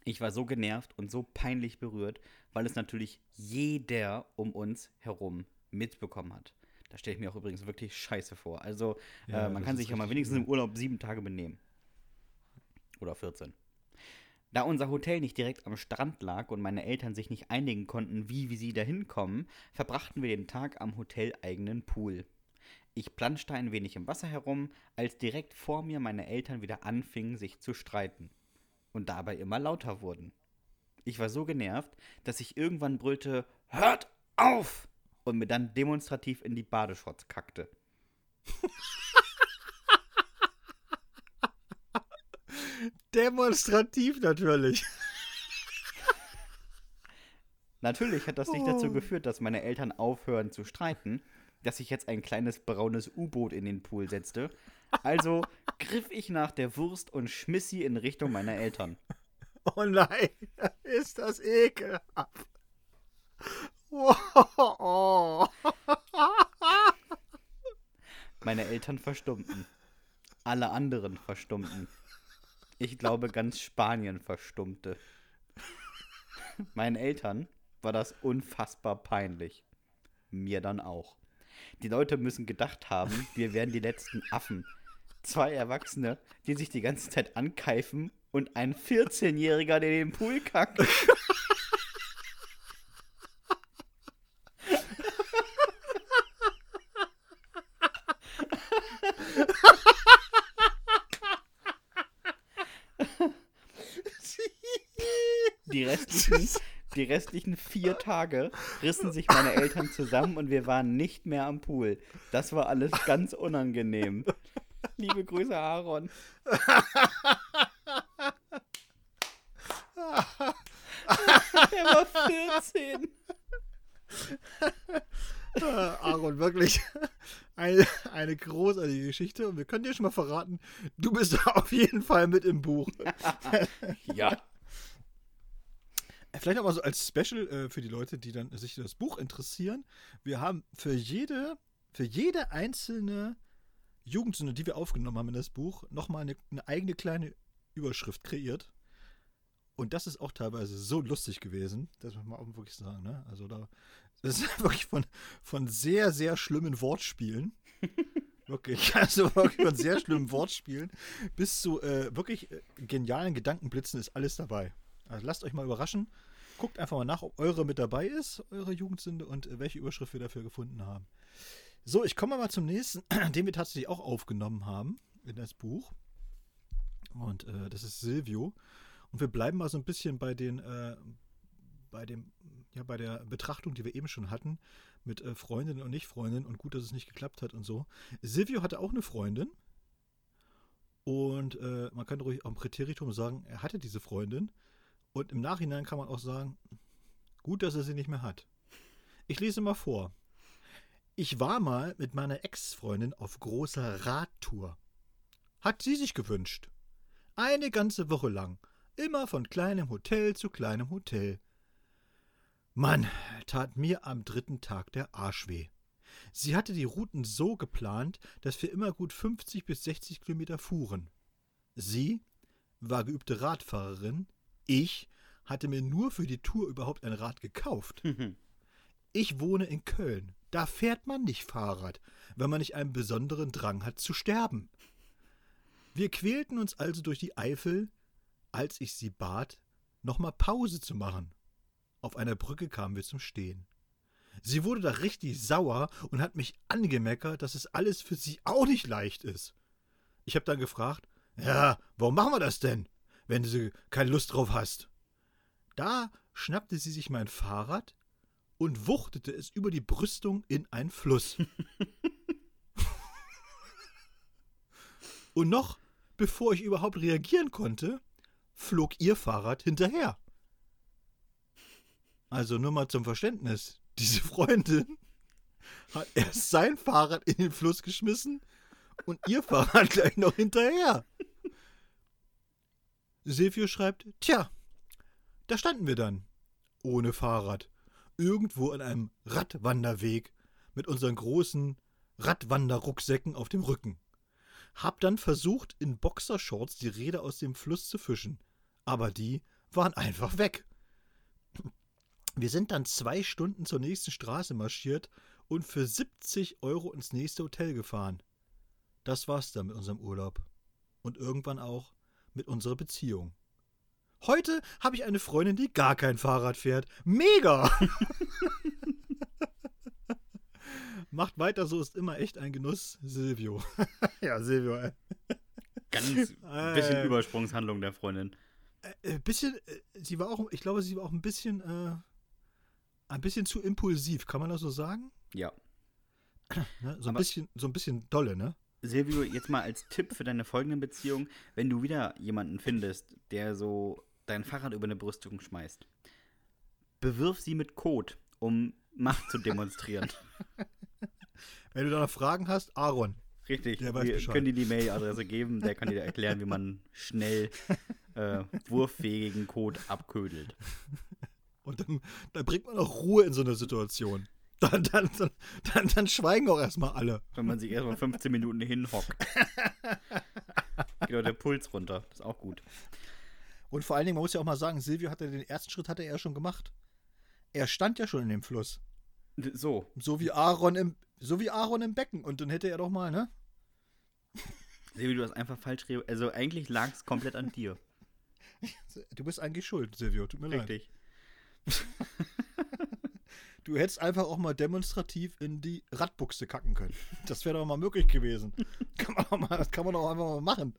Ich war so genervt und so peinlich berührt, weil es natürlich jeder um uns herum mitbekommen hat. Da stelle ich mir auch übrigens wirklich scheiße vor. Also, Ja, äh, man kann sich ja mal wenigstens im. Urlaub sieben Tage benehmen. Oder 14. Da unser Hotel nicht direkt am Strand lag und meine Eltern sich nicht einigen konnten, wie, wie sie da hinkommen, verbrachten wir den Tag am hoteleigenen Pool. Ich planschte ein wenig im Wasser herum, als direkt vor mir meine Eltern wieder anfingen, sich zu streiten. Und dabei immer lauter wurden. Ich war so genervt, dass ich irgendwann brüllte, Hört auf! und mir dann demonstrativ in die Badeshorts kackte. Demonstrativ natürlich. Natürlich hat das nicht Oh. dazu geführt, dass meine Eltern aufhören zu streiten, dass ich jetzt ein kleines braunes U-Boot in den Pool setzte. Also griff ich nach der Wurst und schmiss sie in Richtung meiner Eltern. Oh nein, ist das ekelhaft. Oh. Meine Eltern verstummten. Alle anderen verstummten. Ich glaube, ganz Spanien verstummte. Meinen Eltern war das unfassbar peinlich. Mir dann auch. Die Leute müssen gedacht haben, wir wären die letzten Affen. Zwei Erwachsene, die sich die ganze Zeit ankeifen und ein 14-Jähriger, der in den Pool kackt. Die restlichen, die restlichen vier Tage rissen sich meine Eltern zusammen und wir waren nicht mehr am Pool. Das war alles ganz unangenehm. Liebe Grüße, Aaron. er war 14. Ah, Aaron, wirklich eine, eine großartige Geschichte. Und wir können dir schon mal verraten, du bist auf jeden Fall mit im Buch. Ja. Vielleicht auch mal so als Special äh, für die Leute, die dann sich für das Buch interessieren. Wir haben für jede, für jede einzelne Jugendsünde, die wir aufgenommen haben in das Buch, nochmal eine, eine eigene kleine Überschrift kreiert. Und das ist auch teilweise so lustig gewesen, das muss man auch wirklich sagen. Ne? Also da das ist wirklich von, von sehr, sehr schlimmen Wortspielen Wirklich, also wirklich von sehr schlimmen Wortspielen bis zu äh, wirklich äh, genialen Gedankenblitzen ist alles dabei. Also lasst euch mal überraschen. Guckt einfach mal nach, ob eure mit dabei ist, eure Jugendsünde und äh, welche Überschrift wir dafür gefunden haben. So, ich komme mal zum nächsten, den wir tatsächlich auch aufgenommen haben in das Buch. Und äh, das ist Silvio. Und wir bleiben mal so ein bisschen bei den, äh, bei dem, ja, bei der Betrachtung, die wir eben schon hatten, mit äh, Freundinnen und Nicht-Freundinnen und gut, dass es nicht geklappt hat und so. Silvio hatte auch eine Freundin. Und äh, man kann ruhig auch im Präteritum sagen, er hatte diese Freundin. Und im Nachhinein kann man auch sagen, gut, dass er sie nicht mehr hat. Ich lese mal vor. Ich war mal mit meiner Ex-Freundin auf großer Radtour. Hat sie sich gewünscht. Eine ganze Woche lang. Immer von kleinem Hotel zu kleinem Hotel. Mann, tat mir am dritten Tag der Arsch weh. Sie hatte die Routen so geplant, dass wir immer gut 50 bis 60 Kilometer fuhren. Sie war geübte Radfahrerin, ich hatte mir nur für die Tour überhaupt ein Rad gekauft. Ich wohne in Köln. Da fährt man nicht Fahrrad, wenn man nicht einen besonderen Drang hat zu sterben. Wir quälten uns also durch die Eifel, als ich sie bat, nochmal Pause zu machen. Auf einer Brücke kamen wir zum Stehen. Sie wurde da richtig sauer und hat mich angemeckert, dass es alles für sie auch nicht leicht ist. Ich habe dann gefragt, ja, warum machen wir das denn, wenn du keine Lust drauf hast? Da schnappte sie sich mein Fahrrad und wuchtete es über die Brüstung in einen Fluss. und noch bevor ich überhaupt reagieren konnte, flog ihr Fahrrad hinterher. Also nur mal zum Verständnis. Diese Freundin hat erst sein Fahrrad in den Fluss geschmissen und ihr Fahrrad gleich noch hinterher. Silvio schreibt, tja, da standen wir dann, ohne Fahrrad, irgendwo an einem Radwanderweg mit unseren großen Radwanderrucksäcken auf dem Rücken. Hab dann versucht, in Boxershorts die Räder aus dem Fluss zu fischen, aber die waren einfach weg. Wir sind dann zwei Stunden zur nächsten Straße marschiert und für 70 Euro ins nächste Hotel gefahren. Das war's dann mit unserem Urlaub. Und irgendwann auch mit unserer Beziehung. Heute habe ich eine Freundin, die gar kein Fahrrad fährt. Mega! Macht weiter, so ist immer echt ein Genuss, Silvio. ja, Silvio. Ey. Ganz bisschen äh, Übersprungshandlung der Freundin. Äh, bisschen, äh, sie war auch, ich glaube, sie war auch ein bisschen, äh, ein bisschen zu impulsiv, kann man das so sagen? Ja. Ne? So, ein bisschen, so ein bisschen dolle, ne? Silvio, jetzt mal als Tipp für deine folgende Beziehung, wenn du wieder jemanden findest, der so dein Fahrrad über eine Brüstung schmeißt, bewirf sie mit Code, um Macht zu demonstrieren. wenn du da noch Fragen hast, Aaron. Richtig, wir Bescheid. können dir die Mailadresse geben, der kann dir erklären, wie man schnell äh, wurffähigen Code abködelt. Und dann, dann bringt man auch Ruhe in so eine Situation. Dann, dann, dann, dann, schweigen auch erstmal alle. Wenn man sich erstmal 15 Minuten hinhockt. Geht auch der Puls runter. Das ist auch gut. Und vor allen Dingen, man muss ja auch mal sagen, Silvio hatte den ersten Schritt hatte er ja schon gemacht. Er stand ja schon in dem Fluss. So. So wie Aaron im, so wie Aaron im Becken. Und dann hätte er doch mal, ne? Silvio, du hast einfach falsch Also eigentlich lag es komplett an dir. Du bist eigentlich schuld, Silvio. Tut mir Richtig. leid. Richtig. Du hättest einfach auch mal demonstrativ in die Radbuchse kacken können. Das wäre doch mal möglich gewesen. Kann man mal, das kann man doch einfach mal machen.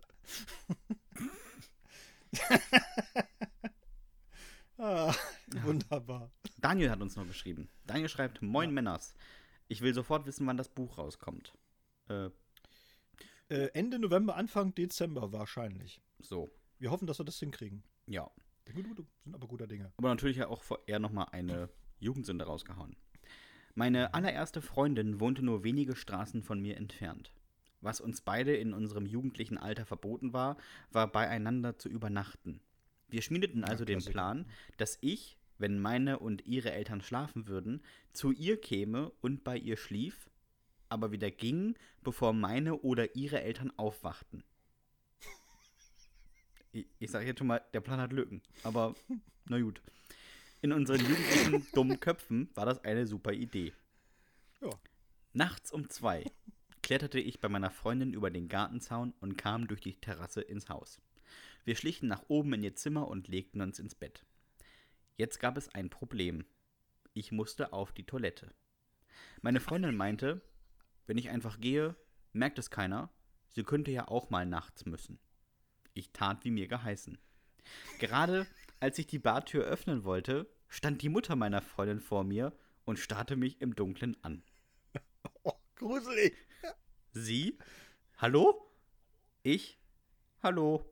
ah, wunderbar. Daniel hat uns noch geschrieben. Daniel schreibt: Moin ja. Männers. Ich will sofort wissen, wann das Buch rauskommt. Äh, äh, Ende November, Anfang Dezember wahrscheinlich. So. Wir hoffen, dass wir das hinkriegen. Ja. Sind aber guter Dinge. Aber natürlich auch eher nochmal eine Jugendsünde rausgehauen. Meine allererste Freundin wohnte nur wenige Straßen von mir entfernt. Was uns beide in unserem jugendlichen Alter verboten war, war beieinander zu übernachten. Wir schmiedeten also ja, den Plan, dass ich, wenn meine und ihre Eltern schlafen würden, zu ihr käme und bei ihr schlief, aber wieder ging, bevor meine oder ihre Eltern aufwachten ich, ich sage jetzt schon mal, der Plan hat Lücken. Aber na gut. In unseren jugendlichen dummen Köpfen war das eine super Idee. Ja. Nachts um zwei kletterte ich bei meiner Freundin über den Gartenzaun und kam durch die Terrasse ins Haus. Wir schlichen nach oben in ihr Zimmer und legten uns ins Bett. Jetzt gab es ein Problem. Ich musste auf die Toilette. Meine Freundin meinte, wenn ich einfach gehe, merkt es keiner, sie könnte ja auch mal nachts müssen. Ich tat, wie mir geheißen. Gerade als ich die Badtür öffnen wollte, stand die Mutter meiner Freundin vor mir und starrte mich im Dunkeln an. Oh, gruselig. Sie? Hallo? Ich? Hallo?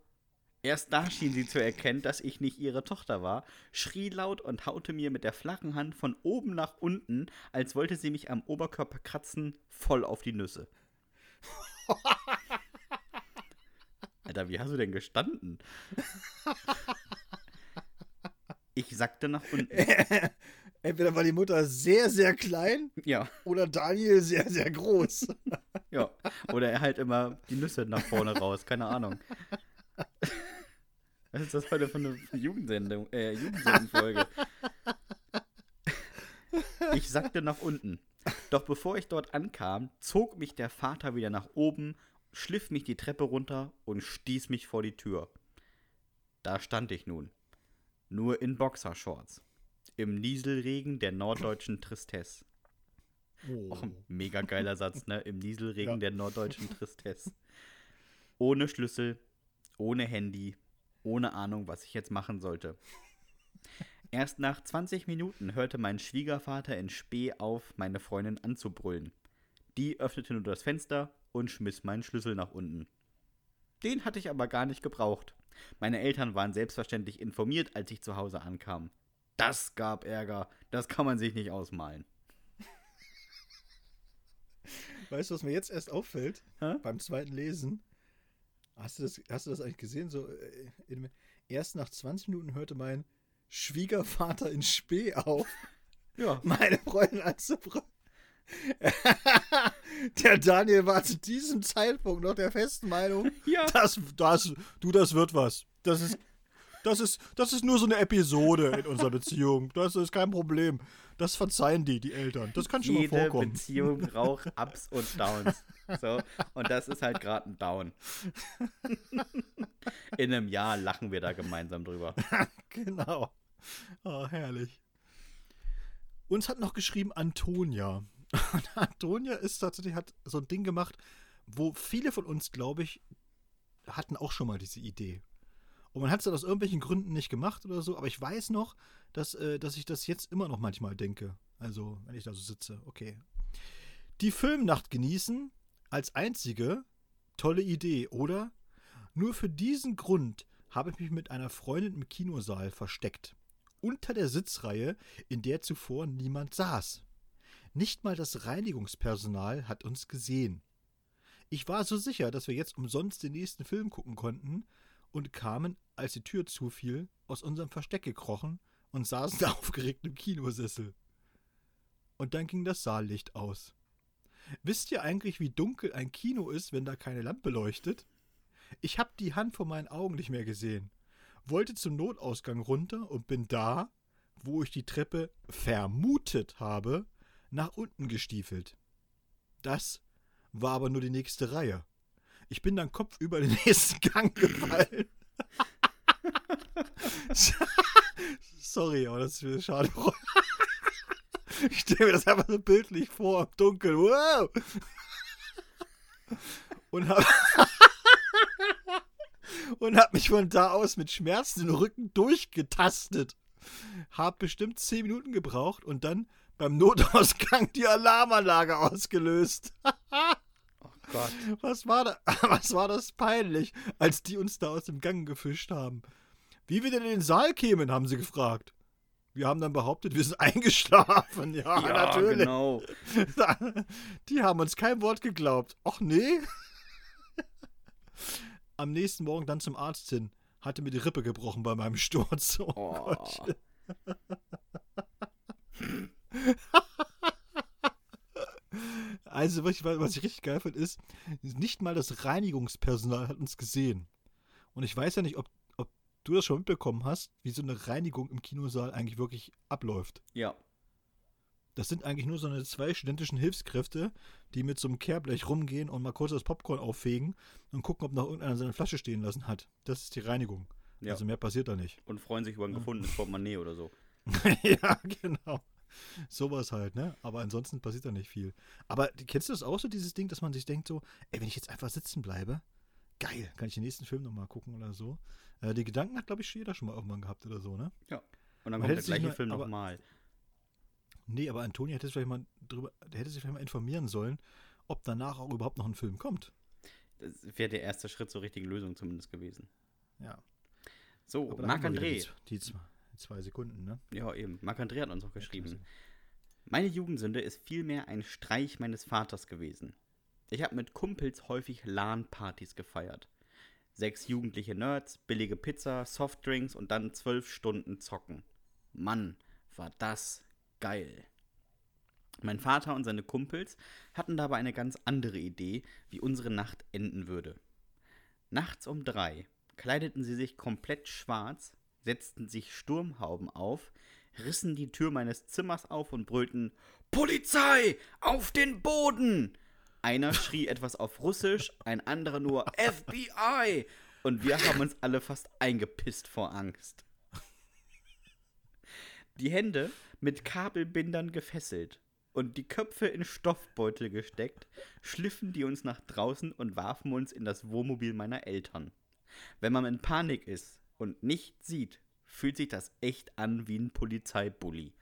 Erst da schien sie zu erkennen, dass ich nicht ihre Tochter war, schrie laut und haute mir mit der flachen Hand von oben nach unten, als wollte sie mich am Oberkörper kratzen, voll auf die Nüsse. Alter, wie hast du denn gestanden? Ich sackte nach unten. Entweder war die Mutter sehr, sehr klein Ja, oder Daniel sehr, sehr groß. ja. Oder er halt immer die Nüsse nach vorne raus, keine Ahnung. Was ist das heute für eine Jugendsendung, äh, Jugendsendenfolge? Ich sackte nach unten. Doch bevor ich dort ankam, zog mich der Vater wieder nach oben, schliff mich die Treppe runter und stieß mich vor die Tür. Da stand ich nun. Nur in Boxershorts. Im Nieselregen der norddeutschen Tristesse. Auch ein mega geiler Satz, ne? Im Nieselregen Ja. der norddeutschen Tristesse. Ohne Schlüssel, ohne Handy, ohne Ahnung, was ich jetzt machen sollte. Erst nach 20 Minuten hörte mein Schwiegervater in Spee auf, meine Freundin anzubrüllen. Die öffnete nur das Fenster und schmiss meinen Schlüssel nach unten. Den hatte ich aber gar nicht gebraucht. Meine Eltern waren selbstverständlich informiert, als ich zu Hause ankam. Das gab Ärger, das kann man sich nicht ausmalen. Weißt du, was mir jetzt erst auffällt? Hä? Beim zweiten Lesen. Hast du das, hast du das eigentlich gesehen? So, äh, in, erst nach 20 Minuten hörte mein Schwiegervater in Spee auf, Ja, meine Freundin anzubrüllen. der Daniel war zu diesem Zeitpunkt noch der festen Meinung, ja. das, das, du, das wird was. Das ist, das ist, das ist nur so eine Episode in unserer Beziehung. Das ist kein Problem. Das verzeihen die, die Eltern. Das kann schon mal Jede vorkommen. Beziehung braucht Ups und Downs. So, und das ist halt gerade ein Down. In einem Jahr lachen wir da gemeinsam drüber. Genau. Oh, herrlich. Uns hat noch geschrieben Antonia. Und Antonia ist tatsächlich, hat so ein Ding gemacht, wo viele von uns, glaube ich, hatten auch schon mal diese Idee. Und man hat es dann aus irgendwelchen Gründen nicht gemacht oder so, aber ich weiß noch, dass, äh, dass ich das jetzt immer noch manchmal denke. Also, wenn ich da so sitze, okay. Die Filmnacht genießen als einzige tolle Idee, oder? Nur für diesen Grund habe ich mich mit einer Freundin im Kinosaal versteckt. Unter der Sitzreihe, in der zuvor niemand saß. Nicht mal das Reinigungspersonal hat uns gesehen. Ich war so sicher, dass wir jetzt umsonst den nächsten Film gucken konnten und kamen, als die Tür zufiel, aus unserem Versteck gekrochen und saßen aufgeregt im Kinosessel. Und dann ging das Saallicht aus. Wisst ihr eigentlich, wie dunkel ein Kino ist, wenn da keine Lampe leuchtet? Ich hab die Hand vor meinen Augen nicht mehr gesehen. Wollte zum Notausgang runter und bin da, wo ich die Treppe vermutet habe, nach unten gestiefelt. Das war aber nur die nächste Reihe. Ich bin dann kopfüber den nächsten Gang gefallen. Sorry, aber das ist schade. Ich stelle mir das einfach so bildlich vor, im Dunkeln. Wow! Und hab, und hab mich von da aus mit Schmerzen im Rücken durchgetastet. Hab bestimmt zehn Minuten gebraucht und dann beim Notausgang die Alarmanlage ausgelöst. Oh Gott. Was war, da, was war das peinlich, als die uns da aus dem Gang gefischt haben? Wie wir denn in den Saal kämen, haben sie gefragt. Wir haben dann behauptet, wir sind eingeschlafen. Ja, natürlich. genau. Die haben uns kein Wort geglaubt. Ach nee. Am nächsten Morgen dann zum Arzt hin. Hatte mir die Rippe gebrochen bei meinem Sturz. Oh, Oh. Gott. Also, was ich, was ich richtig geil finde, ist, nicht mal das Reinigungspersonal hat uns gesehen. Und ich weiß ja nicht, ob, ob du das schon mitbekommen hast, wie so eine Reinigung im Kinosaal eigentlich wirklich abläuft. Ja. Das sind eigentlich nur so eine zwei studentischen Hilfskräfte, die mit so einem Kehrblech rumgehen und mal kurz das Popcorn auffegen und gucken, ob noch irgendeiner seine Flasche stehen lassen hat. Das ist die Reinigung. Ja. Also mehr passiert da nicht. Und freuen sich über ein gefundenes Portemonnaie oder so. ja, genau. Sowas halt, ne? Aber ansonsten passiert da nicht viel. Aber kennst du das auch so, dieses Ding, dass man sich denkt so, ey, wenn ich jetzt einfach sitzen bleibe, geil, kann ich den nächsten Film nochmal gucken oder so. Äh, die Gedanken hat, glaube ich, jeder schon mal irgendwann gehabt oder so, ne? Und dann Man kommt der gleiche Film nochmal. Nee, aber Antonia hätte sich vielleicht mal drüber, der hätte sich vielleicht mal informieren sollen, ob danach auch überhaupt noch ein Film kommt. Das wäre der erste Schritt zur richtigen Lösung zumindest gewesen. Ja. So, wieder Marc-André. Die, die zwei, Sekunden, ne? Ja, eben. Marc-André hat uns auch geschrieben. klasse. Meine Jugendsünde ist vielmehr ein Streich meines Vaters gewesen. Ich habe mit Kumpels häufig LAN-Partys gefeiert. Sechs jugendliche Nerds, billige Pizza, Softdrinks und dann zwölf Stunden zocken. Mann, war das geil. Mein Vater und seine Kumpels hatten dabei eine ganz andere Idee, wie unsere Nacht enden würde. Nachts um drei kleideten sie sich komplett schwarz, setzten sich Sturmhauben auf, rissen die Tür meines Zimmers auf und brüllten Polizei, auf den Boden! Einer schrie etwas auf Russisch, ein anderer nur FBI! Und wir haben uns alle fast eingepisst vor Angst. Die Hände mit Kabelbindern gefesselt und die Köpfe in Stoffbeutel gesteckt, schliffen die uns nach draußen und warfen uns in das Wohnmobil meiner Eltern. Wenn man in Panik ist und nicht sieht, fühlt sich das echt an wie ein Polizeibully.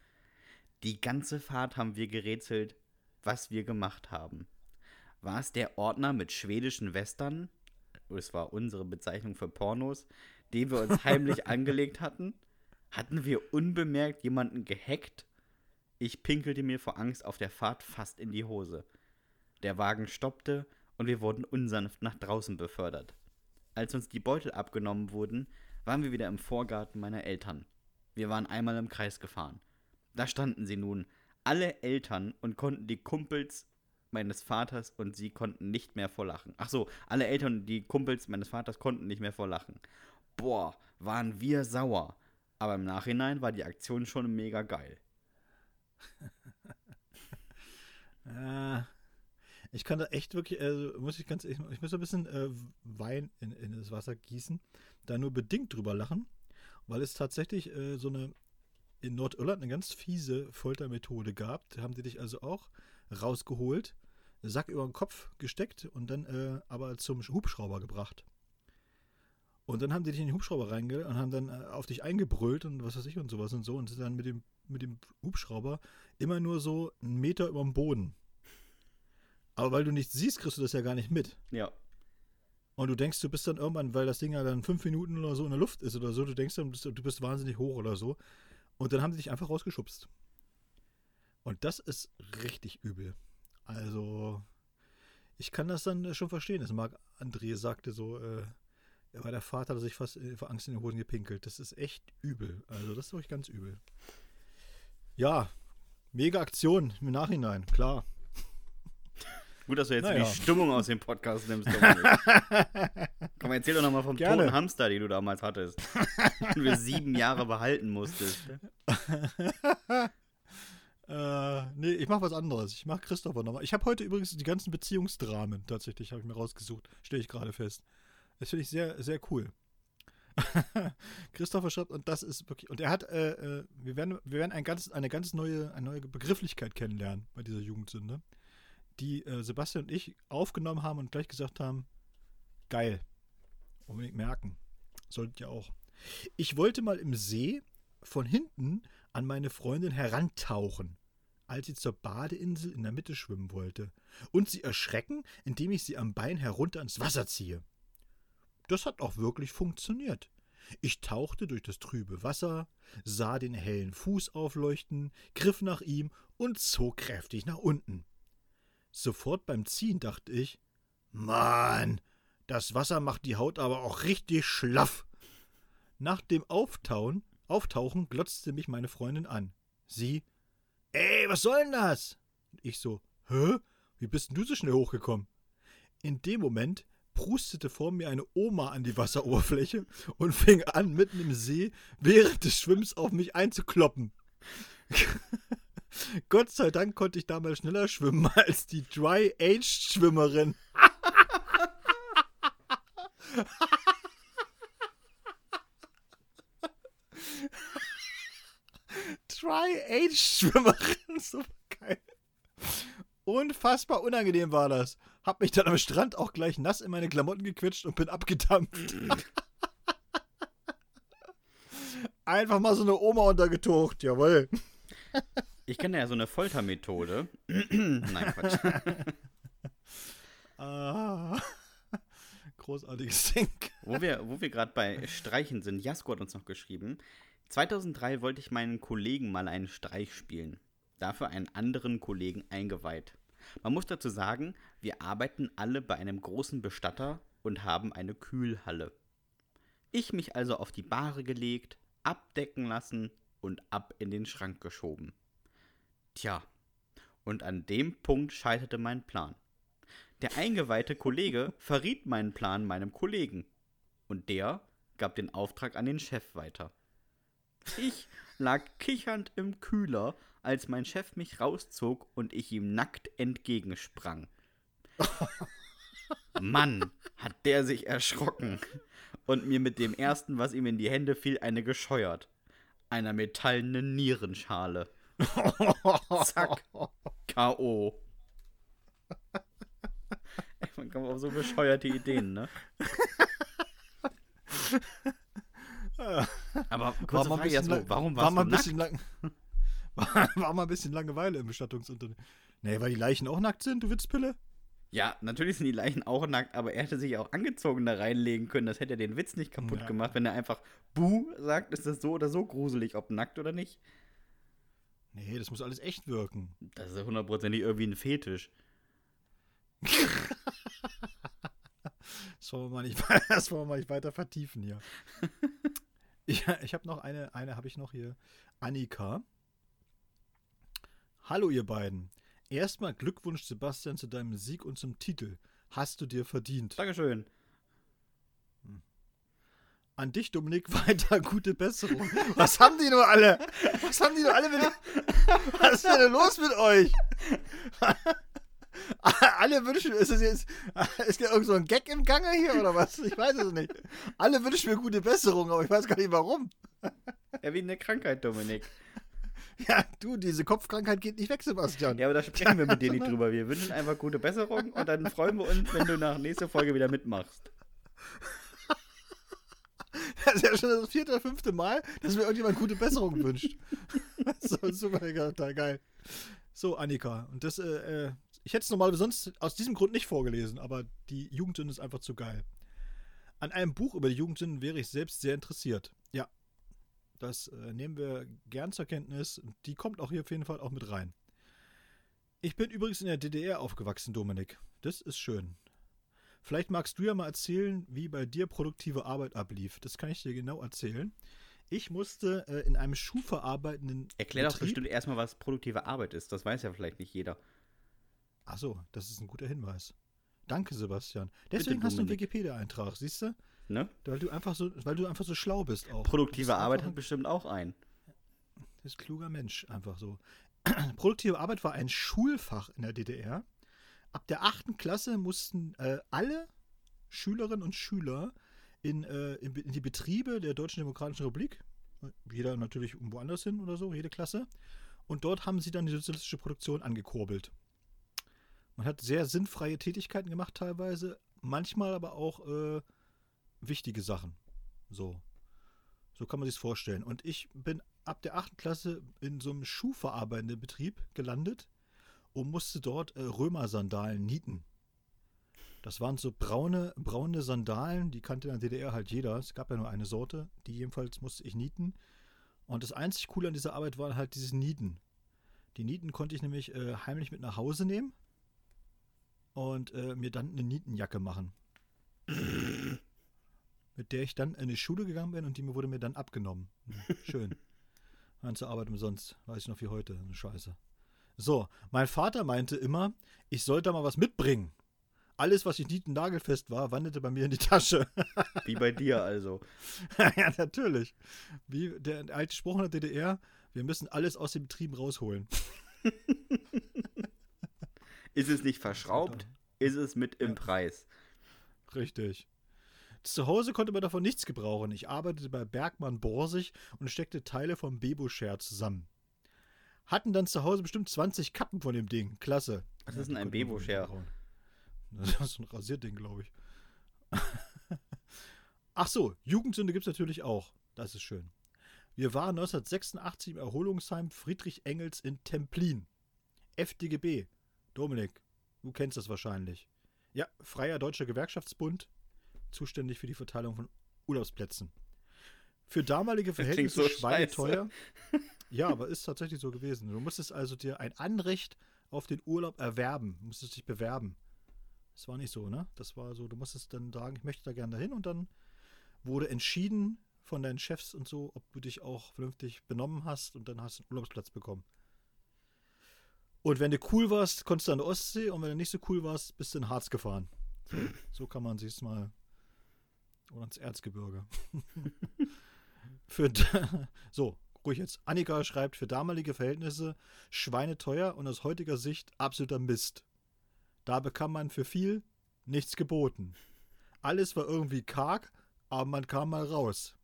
Die ganze Fahrt haben wir gerätselt, was wir gemacht haben. War es der Ordner mit schwedischen Western? Es war unsere Bezeichnung für Pornos, den wir uns heimlich angelegt hatten? Hatten wir unbemerkt jemanden gehackt? Ich pinkelte mir vor Angst auf der Fahrt fast in die Hose. Der Wagen stoppte und wir wurden unsanft nach draußen befördert. Als uns die Beutel abgenommen wurden, waren wir wieder im Vorgarten meiner Eltern. Wir waren einmal im Kreis gefahren. Da standen sie nun, alle Eltern, und konnten die Kumpels meines Vaters und sie konnten nicht mehr vor Lachen. Ach so, alle Eltern und die Kumpels meines Vaters konnten nicht mehr vor Lachen. Boah, waren wir sauer. Aber im Nachhinein war die Aktion schon mega geil. Äh, ich kann da echt wirklich, also muss ich ganz, ich, ich muss ein bisschen äh, Wein in, in das Wasser gießen, da nur bedingt drüber lachen, weil es tatsächlich äh, so eine in Nordirland eine ganz fiese Foltermethode gab. Da haben die dich also auch rausgeholt, Sack über den Kopf gesteckt und dann äh, aber zum Hubschrauber gebracht. Und dann haben die dich in den Hubschrauber reinge und haben dann äh, auf dich eingebrüllt und was weiß ich und sowas und so und sind dann mit dem, mit dem Hubschrauber immer nur so einen Meter über dem Boden. Aber weil du nichts siehst, kriegst du das ja gar nicht mit. Ja. Und du denkst, du bist dann irgendwann, weil das Ding ja dann fünf Minuten oder so in der Luft ist oder so, du denkst dann, du bist, du bist wahnsinnig hoch oder so. Und dann haben sie dich einfach rausgeschubst. Und das ist richtig übel. Also, ich kann das dann äh, schon verstehen. Das Marc André sagte so, äh, ja, der Vater hat sich fast äh, vor Angst in die Hosen gepinkelt. Das ist echt übel. Also, das ist wirklich ganz übel. Ja, mega Aktion im Nachhinein, klar. Gut, dass du jetzt Naja. die Stimmung aus dem Podcast nimmst. Komm, erzähl doch nochmal vom Gerne. toten Hamster, den du damals hattest. Den du sieben Jahre behalten musstest. Äh, nee, ich mach was anderes. Ich mach Christopher nochmal. Ich habe heute übrigens die ganzen Beziehungsdramen tatsächlich, habe ich mir rausgesucht. Stelle ich gerade fest. Das finde ich sehr, sehr cool. Christopher schreibt, und das ist wirklich, und er hat, äh, äh, wir werden, wir werden ein ganz, eine ganz neue, eine neue Begrifflichkeit kennenlernen bei dieser Jugendsünde, die äh, Sebastian und ich aufgenommen haben und gleich gesagt haben, geil. Unbedingt merken. Solltet ihr auch. Ich wollte mal im See von hinten an meine Freundin herantauchen, als sie zur Badeinsel in der Mitte schwimmen wollte, und sie erschrecken, indem ich sie am Bein herunter ins Wasser ziehe. Das hat auch wirklich funktioniert. Ich tauchte durch das trübe Wasser, sah den hellen Fuß aufleuchten, griff nach ihm und zog kräftig nach unten. Sofort beim Ziehen dachte ich, Mann, das Wasser macht die Haut aber auch richtig schlaff. Nach dem Auftauen, Auftauchen glotzte mich meine Freundin an. Sie, ey, was soll denn das? Ich so, hä? Wie bist denn du so schnell hochgekommen? In dem Moment prustete vor mir eine Oma an die Wasseroberfläche und fing an, mitten im See während des Schwimmens auf mich einzukloppen. Gott sei Dank konnte ich damals schneller schwimmen als die Dry-Aged-Schwimmerin. Dry-Aged-Schwimmerin. So geil. Unfassbar unangenehm war das. Hab mich dann am Strand auch gleich nass in meine Klamotten gequetscht und bin abgedampft. Einfach mal so eine Oma untergetaucht, jawohl. Ich kenne ja so eine Foltermethode. Nein, Quatsch. Ah. Großartiges Ding. Wo wir, wo wir gerade bei Streichen sind, Jasko hat uns noch geschrieben. 2003 wollte ich meinen Kollegen mal einen Streich spielen. Dafür einen anderen Kollegen eingeweiht. Man muss dazu sagen, wir arbeiten alle bei einem großen Bestatter und haben eine Kühlhalle. Ich mich also auf die Bahre gelegt, abdecken lassen und ab in den Schrank geschoben. Tja, und an dem Punkt scheiterte mein Plan. Der eingeweihte Kollege verriet meinen Plan meinem Kollegen. Und der gab den Auftrag an den Chef weiter. Ich lag kichernd im Kühler, als mein Chef mich rauszog und ich ihm nackt entgegensprang. Mann, hat der sich erschrocken und mir mit dem ersten, was ihm in die Hände fiel, eine gescheuert. Einer metallenen Nierenschale. Zack. K.O. Man kommt auf so bescheuerte Ideen, ne? Aber kurze mal ein Frage, lang- warum war warst mal du ein nackt? bisschen lang, war, war mal ein bisschen Langeweile im Bestattungsunternehmen. Nee, weil die Leichen auch nackt sind, du Witzpille? Ja, natürlich sind die Leichen auch nackt, aber er hätte sich auch angezogen da reinlegen können. Das hätte ja den Witz nicht kaputt Ja. gemacht. Wenn er einfach Buh sagt, ist das so oder so gruselig, ob nackt oder nicht. Nee, das muss alles echt wirken. Das ist ja hundertprozentig irgendwie ein Fetisch. Das wollen wir mal nicht, das wollen wir mal nicht weiter vertiefen hier. ich ich habe noch eine, eine habe ich noch hier. Annika. Hallo ihr beiden. Erstmal Glückwunsch Sebastian zu deinem Sieg und zum Titel. Hast du dir verdient. Dankeschön. An dich, Dominik, weiter gute Besserung. Was haben die nur alle? Was haben die nur alle mit Was ist denn los mit euch? alle wünschen, ist es jetzt, ist da irgend so ein Gag im Gange hier oder was? Ich weiß es nicht. Alle wünschen mir gute Besserung, aber ich weiß gar nicht warum. Ja, wie eine Krankheit, Dominik. Ja, du, diese Kopfkrankheit geht nicht weg, Sebastian. Ja, aber da sprechen wir mit dir nicht drüber. Wir wünschen einfach gute Besserung und dann freuen wir uns, wenn du nach nächster Folge wieder mitmachst. Das ist ja schon das vierte oder fünfte Mal, dass mir irgendjemand gute Besserung wünscht. so, super, total geil. So, Annika, und das, äh, äh, ich hätte es normal sonst aus diesem Grund nicht vorgelesen, aber die Jugendsünde ist einfach zu geil. An einem Buch über die Jugendsünden wäre ich selbst sehr interessiert. Ja, das äh, nehmen wir gern zur Kenntnis. Die kommt auch hier auf jeden Fall auch mit rein. Ich bin übrigens in der DDR aufgewachsen, Dominik. Das ist schön. Vielleicht magst du ja mal erzählen, wie bei dir produktive Arbeit ablief. Das kann ich dir genau erzählen. Ich musste äh, in einem schuhverarbeitenden Erklär doch bestimmt erstmal, was produktive Arbeit ist. Das weiß ja vielleicht nicht jeder. Achso, das ist ein guter Hinweis. Danke, Sebastian. Deswegen hast du einen. Wikipedia-Eintrag, siehst du? Ne? Weil du einfach so, weil du einfach so schlau bist auch. Du Produktive bist Arbeit hat bestimmt auch einen. ein ist ein kluger Mensch, einfach so. Produktive Arbeit war ein Schulfach in der DDR. Ab der achten Klasse mussten äh, alle Schülerinnen und Schüler in, äh, in, in die Betriebe der Deutschen Demokratischen Republik, jeder natürlich irgendwo anders hin oder so, jede Klasse, und dort haben sie dann die sozialistische Produktion angekurbelt. Man hat sehr sinnfreie Tätigkeiten gemacht teilweise, manchmal aber auch äh, wichtige Sachen. So. So kann man sich vorstellen. Und ich bin ab der 8. Klasse in so einem schuhverarbeitenden Betrieb gelandet und musste dort äh, Römersandalen nieten. Das waren so braune, braune Sandalen, die kannte in der DDR halt jeder. Es gab ja nur eine Sorte, die jedenfalls musste ich nieten. Und das einzig Coole an dieser Arbeit war halt dieses Nieten. Die Nieten konnte ich nämlich äh, heimlich mit nach Hause nehmen und äh, mir dann eine Nietenjacke machen. mit der ich dann in die Schule gegangen bin und die wurde mir dann abgenommen. Schön. Ganze Arbeit umsonst. Weiß ich noch wie heute. Eine Scheiße. So, mein Vater meinte immer, ich sollte mal was mitbringen. Alles, was nicht nieten nagelfest war, wanderte bei mir in die Tasche. Wie bei dir also. ja, natürlich. Wie der alte Spruch in der DDR, wir müssen alles aus den Betrieben rausholen. Ist es nicht verschraubt, ist es mit im Ja. Preis. Richtig. Zu Hause konnte man davon nichts gebrauchen. Ich arbeitete bei Bergmann Borsig und steckte Teile vom Bebo-Share zusammen. Hatten dann zu Hause bestimmt 20 Kappen von dem Ding. Klasse. Was ist die denn ein gebrauchen. Das ist so ein Rasierding, glaube ich. Ach so, Jugendsünde gibt es natürlich auch. Das ist schön. Wir waren 1986 im Erholungsheim Friedrich Engels in Templin. FDGB. Dominik, du kennst das wahrscheinlich. Ja, Freier Deutscher Gewerkschaftsbund, zuständig für die Verteilung von Urlaubsplätzen. Für damalige Verhältnisse so schweineteuer. Ja, aber ist tatsächlich so gewesen. Du musstest also dir ein Anrecht auf den Urlaub erwerben. Du musstest dich bewerben. Das war nicht so, ne? Das war so, du musstest dann sagen, ich möchte da gerne dahin und dann wurde entschieden von deinen Chefs und so, ob du dich auch vernünftig benommen hast und dann hast du einen Urlaubsplatz bekommen. Und wenn du cool warst, konntest du an der Ostsee und wenn du nicht so cool warst, bist du in Harz gefahren. So, kann man sich's mal. Oder ins Erzgebirge. für, so, ruhig jetzt. Annika schreibt, für damalige Verhältnisse schweineteuer und aus heutiger Sicht absoluter Mist. Da bekam man für viel nichts geboten. Alles war irgendwie karg, aber man kam mal raus.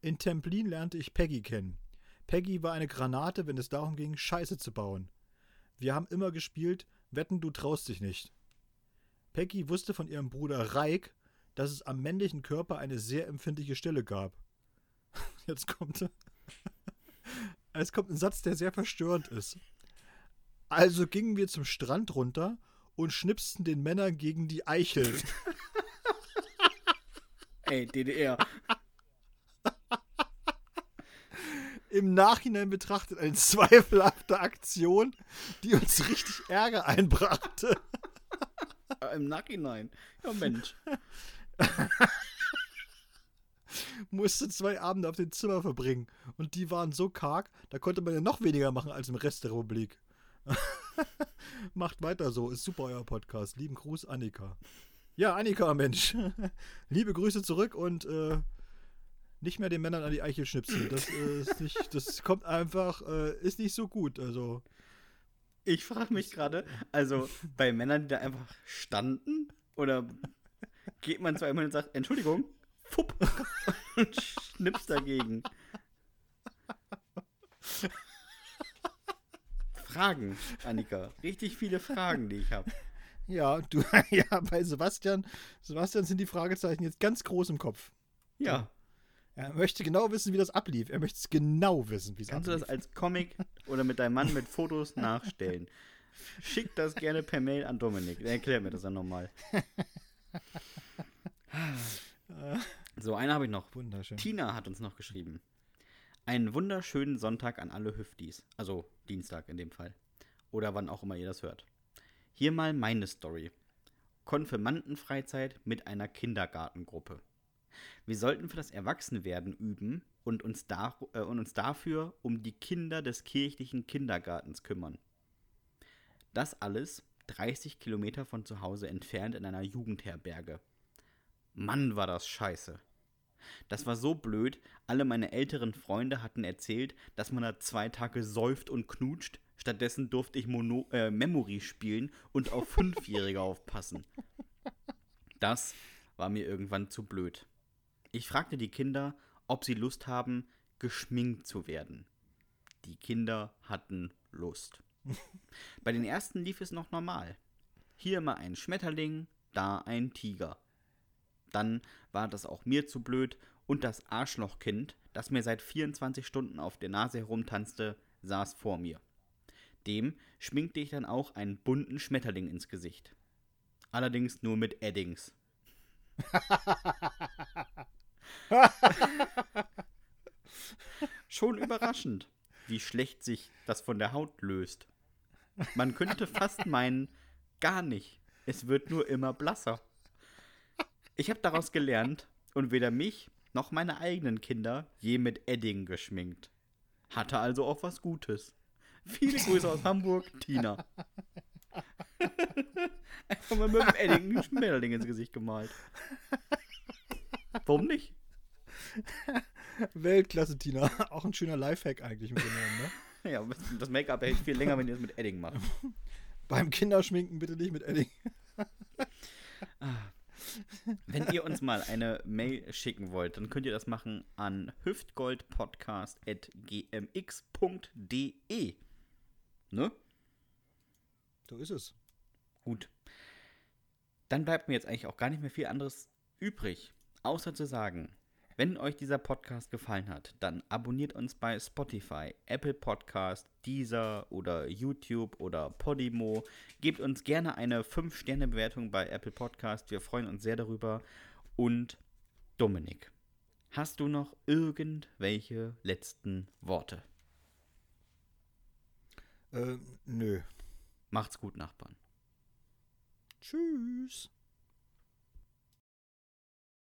In Templin lernte ich Peggy kennen. Peggy war eine Granate, wenn es darum ging, Scheiße zu bauen. Wir haben immer gespielt, wetten, du traust dich nicht. Peggy wusste von ihrem Bruder Reik, dass es am männlichen Körper eine sehr empfindliche Stelle gab. Jetzt kommt. Es kommt ein Satz, der sehr verstörend ist. Also gingen wir zum Strand runter und schnipsten den Männern gegen die Eichel. Ey, DDR. Im Nachhinein betrachtet eine zweifelhafte Aktion, die uns richtig Ärger einbrachte. Im Nachhinein. Ja, Mensch. Musste zwei Abende auf dem Zimmer verbringen. Und die waren so karg, da konnte man ja noch weniger machen als im Rest der Republik. Macht weiter so, ist super euer Podcast. Lieben Gruß, Annika. Ja, Annika, Mensch. Liebe Grüße zurück und äh, nicht mehr den Männern an die Eichel schnipsen. Das, äh, ist nicht, das kommt einfach, äh, ist nicht so gut. Also, Ich frage mich gerade, also bei Männern, die da einfach standen, oder geht man zu einem und sagt, Entschuldigung, fupp, und schnippst dagegen. Fragen, Annika. Richtig viele Fragen, die ich habe. ja, du, ja, bei Sebastian, Sebastian sind die Fragezeichen jetzt ganz groß im Kopf. Ja. Er möchte genau wissen, wie das ablief. Er möchte es genau wissen, wie es Kannst du ablief. das als Comic oder mit deinem Mann mit Fotos nachstellen? Schick das gerne per Mail an Dominik. Er erklärt mir das dann nochmal. So, eine habe ich noch. Wunderschön. Tina hat uns noch geschrieben. Einen wunderschönen Sonntag an alle Hüftis. Also Dienstag in dem Fall. Oder wann auch immer ihr das hört. Hier mal meine Story. Konfirmandenfreizeit mit einer Kindergartengruppe. Wir sollten für das Erwachsenwerden üben und uns, da, äh, und uns dafür um die Kinder des kirchlichen Kindergartens kümmern. Das alles 30 Kilometer von zu Hause entfernt in einer Jugendherberge. Mann, war das scheiße. Das war so blöd, alle meine älteren Freunde hatten erzählt, dass man da zwei Tage säuft und knutscht. Stattdessen durfte ich Mono äh, Memory spielen und auf Fünfjährige aufpassen. Das war mir irgendwann zu blöd. Ich fragte die Kinder, ob sie Lust haben, geschminkt zu werden. Die Kinder hatten Lust. Bei den ersten lief es noch normal. Hier mal ein Schmetterling, da ein Tiger. Dann war das auch mir zu blöd und das Arschlochkind, das mir seit 24 Stunden auf der Nase herumtanzte, saß vor mir. Dem schminkte ich dann auch einen bunten Schmetterling ins Gesicht. Allerdings nur mit Eddings. Schon überraschend, wie schlecht sich das von der Haut löst. Man könnte fast meinen, gar nicht. Es wird nur immer blasser. Ich habe daraus gelernt und weder mich noch meine eigenen Kinder je mit Edding geschminkt. Hatte also auch was Gutes. Viele Grüße aus Hamburg, Tina. Einfach mal mit dem Edding ein Schmetterling ins Gesicht gemalt. Warum nicht? Weltklasse, Tina. Auch ein schöner Lifehack eigentlich mitgenommen, ne? Ja, das Make-up hält viel länger, wenn ihr es mit Edding macht. Beim Kinderschminken bitte nicht mit Edding. Wenn ihr uns mal eine Mail schicken wollt, dann könnt ihr das machen an hüftgoldpodcast.gmx.de. Ne? So ist es. Gut. Dann bleibt mir jetzt eigentlich auch gar nicht mehr viel anderes übrig, außer zu sagen, wenn euch dieser Podcast gefallen hat, dann abonniert uns bei Spotify, Apple Podcast, Deezer oder YouTube oder Podimo. Gebt uns gerne eine 5-Sterne-Bewertung bei Apple Podcast. Wir freuen uns sehr darüber. Und Dominik, hast du noch irgendwelche letzten Worte? Äh, nö. Macht's gut, Nachbarn. Tschüss.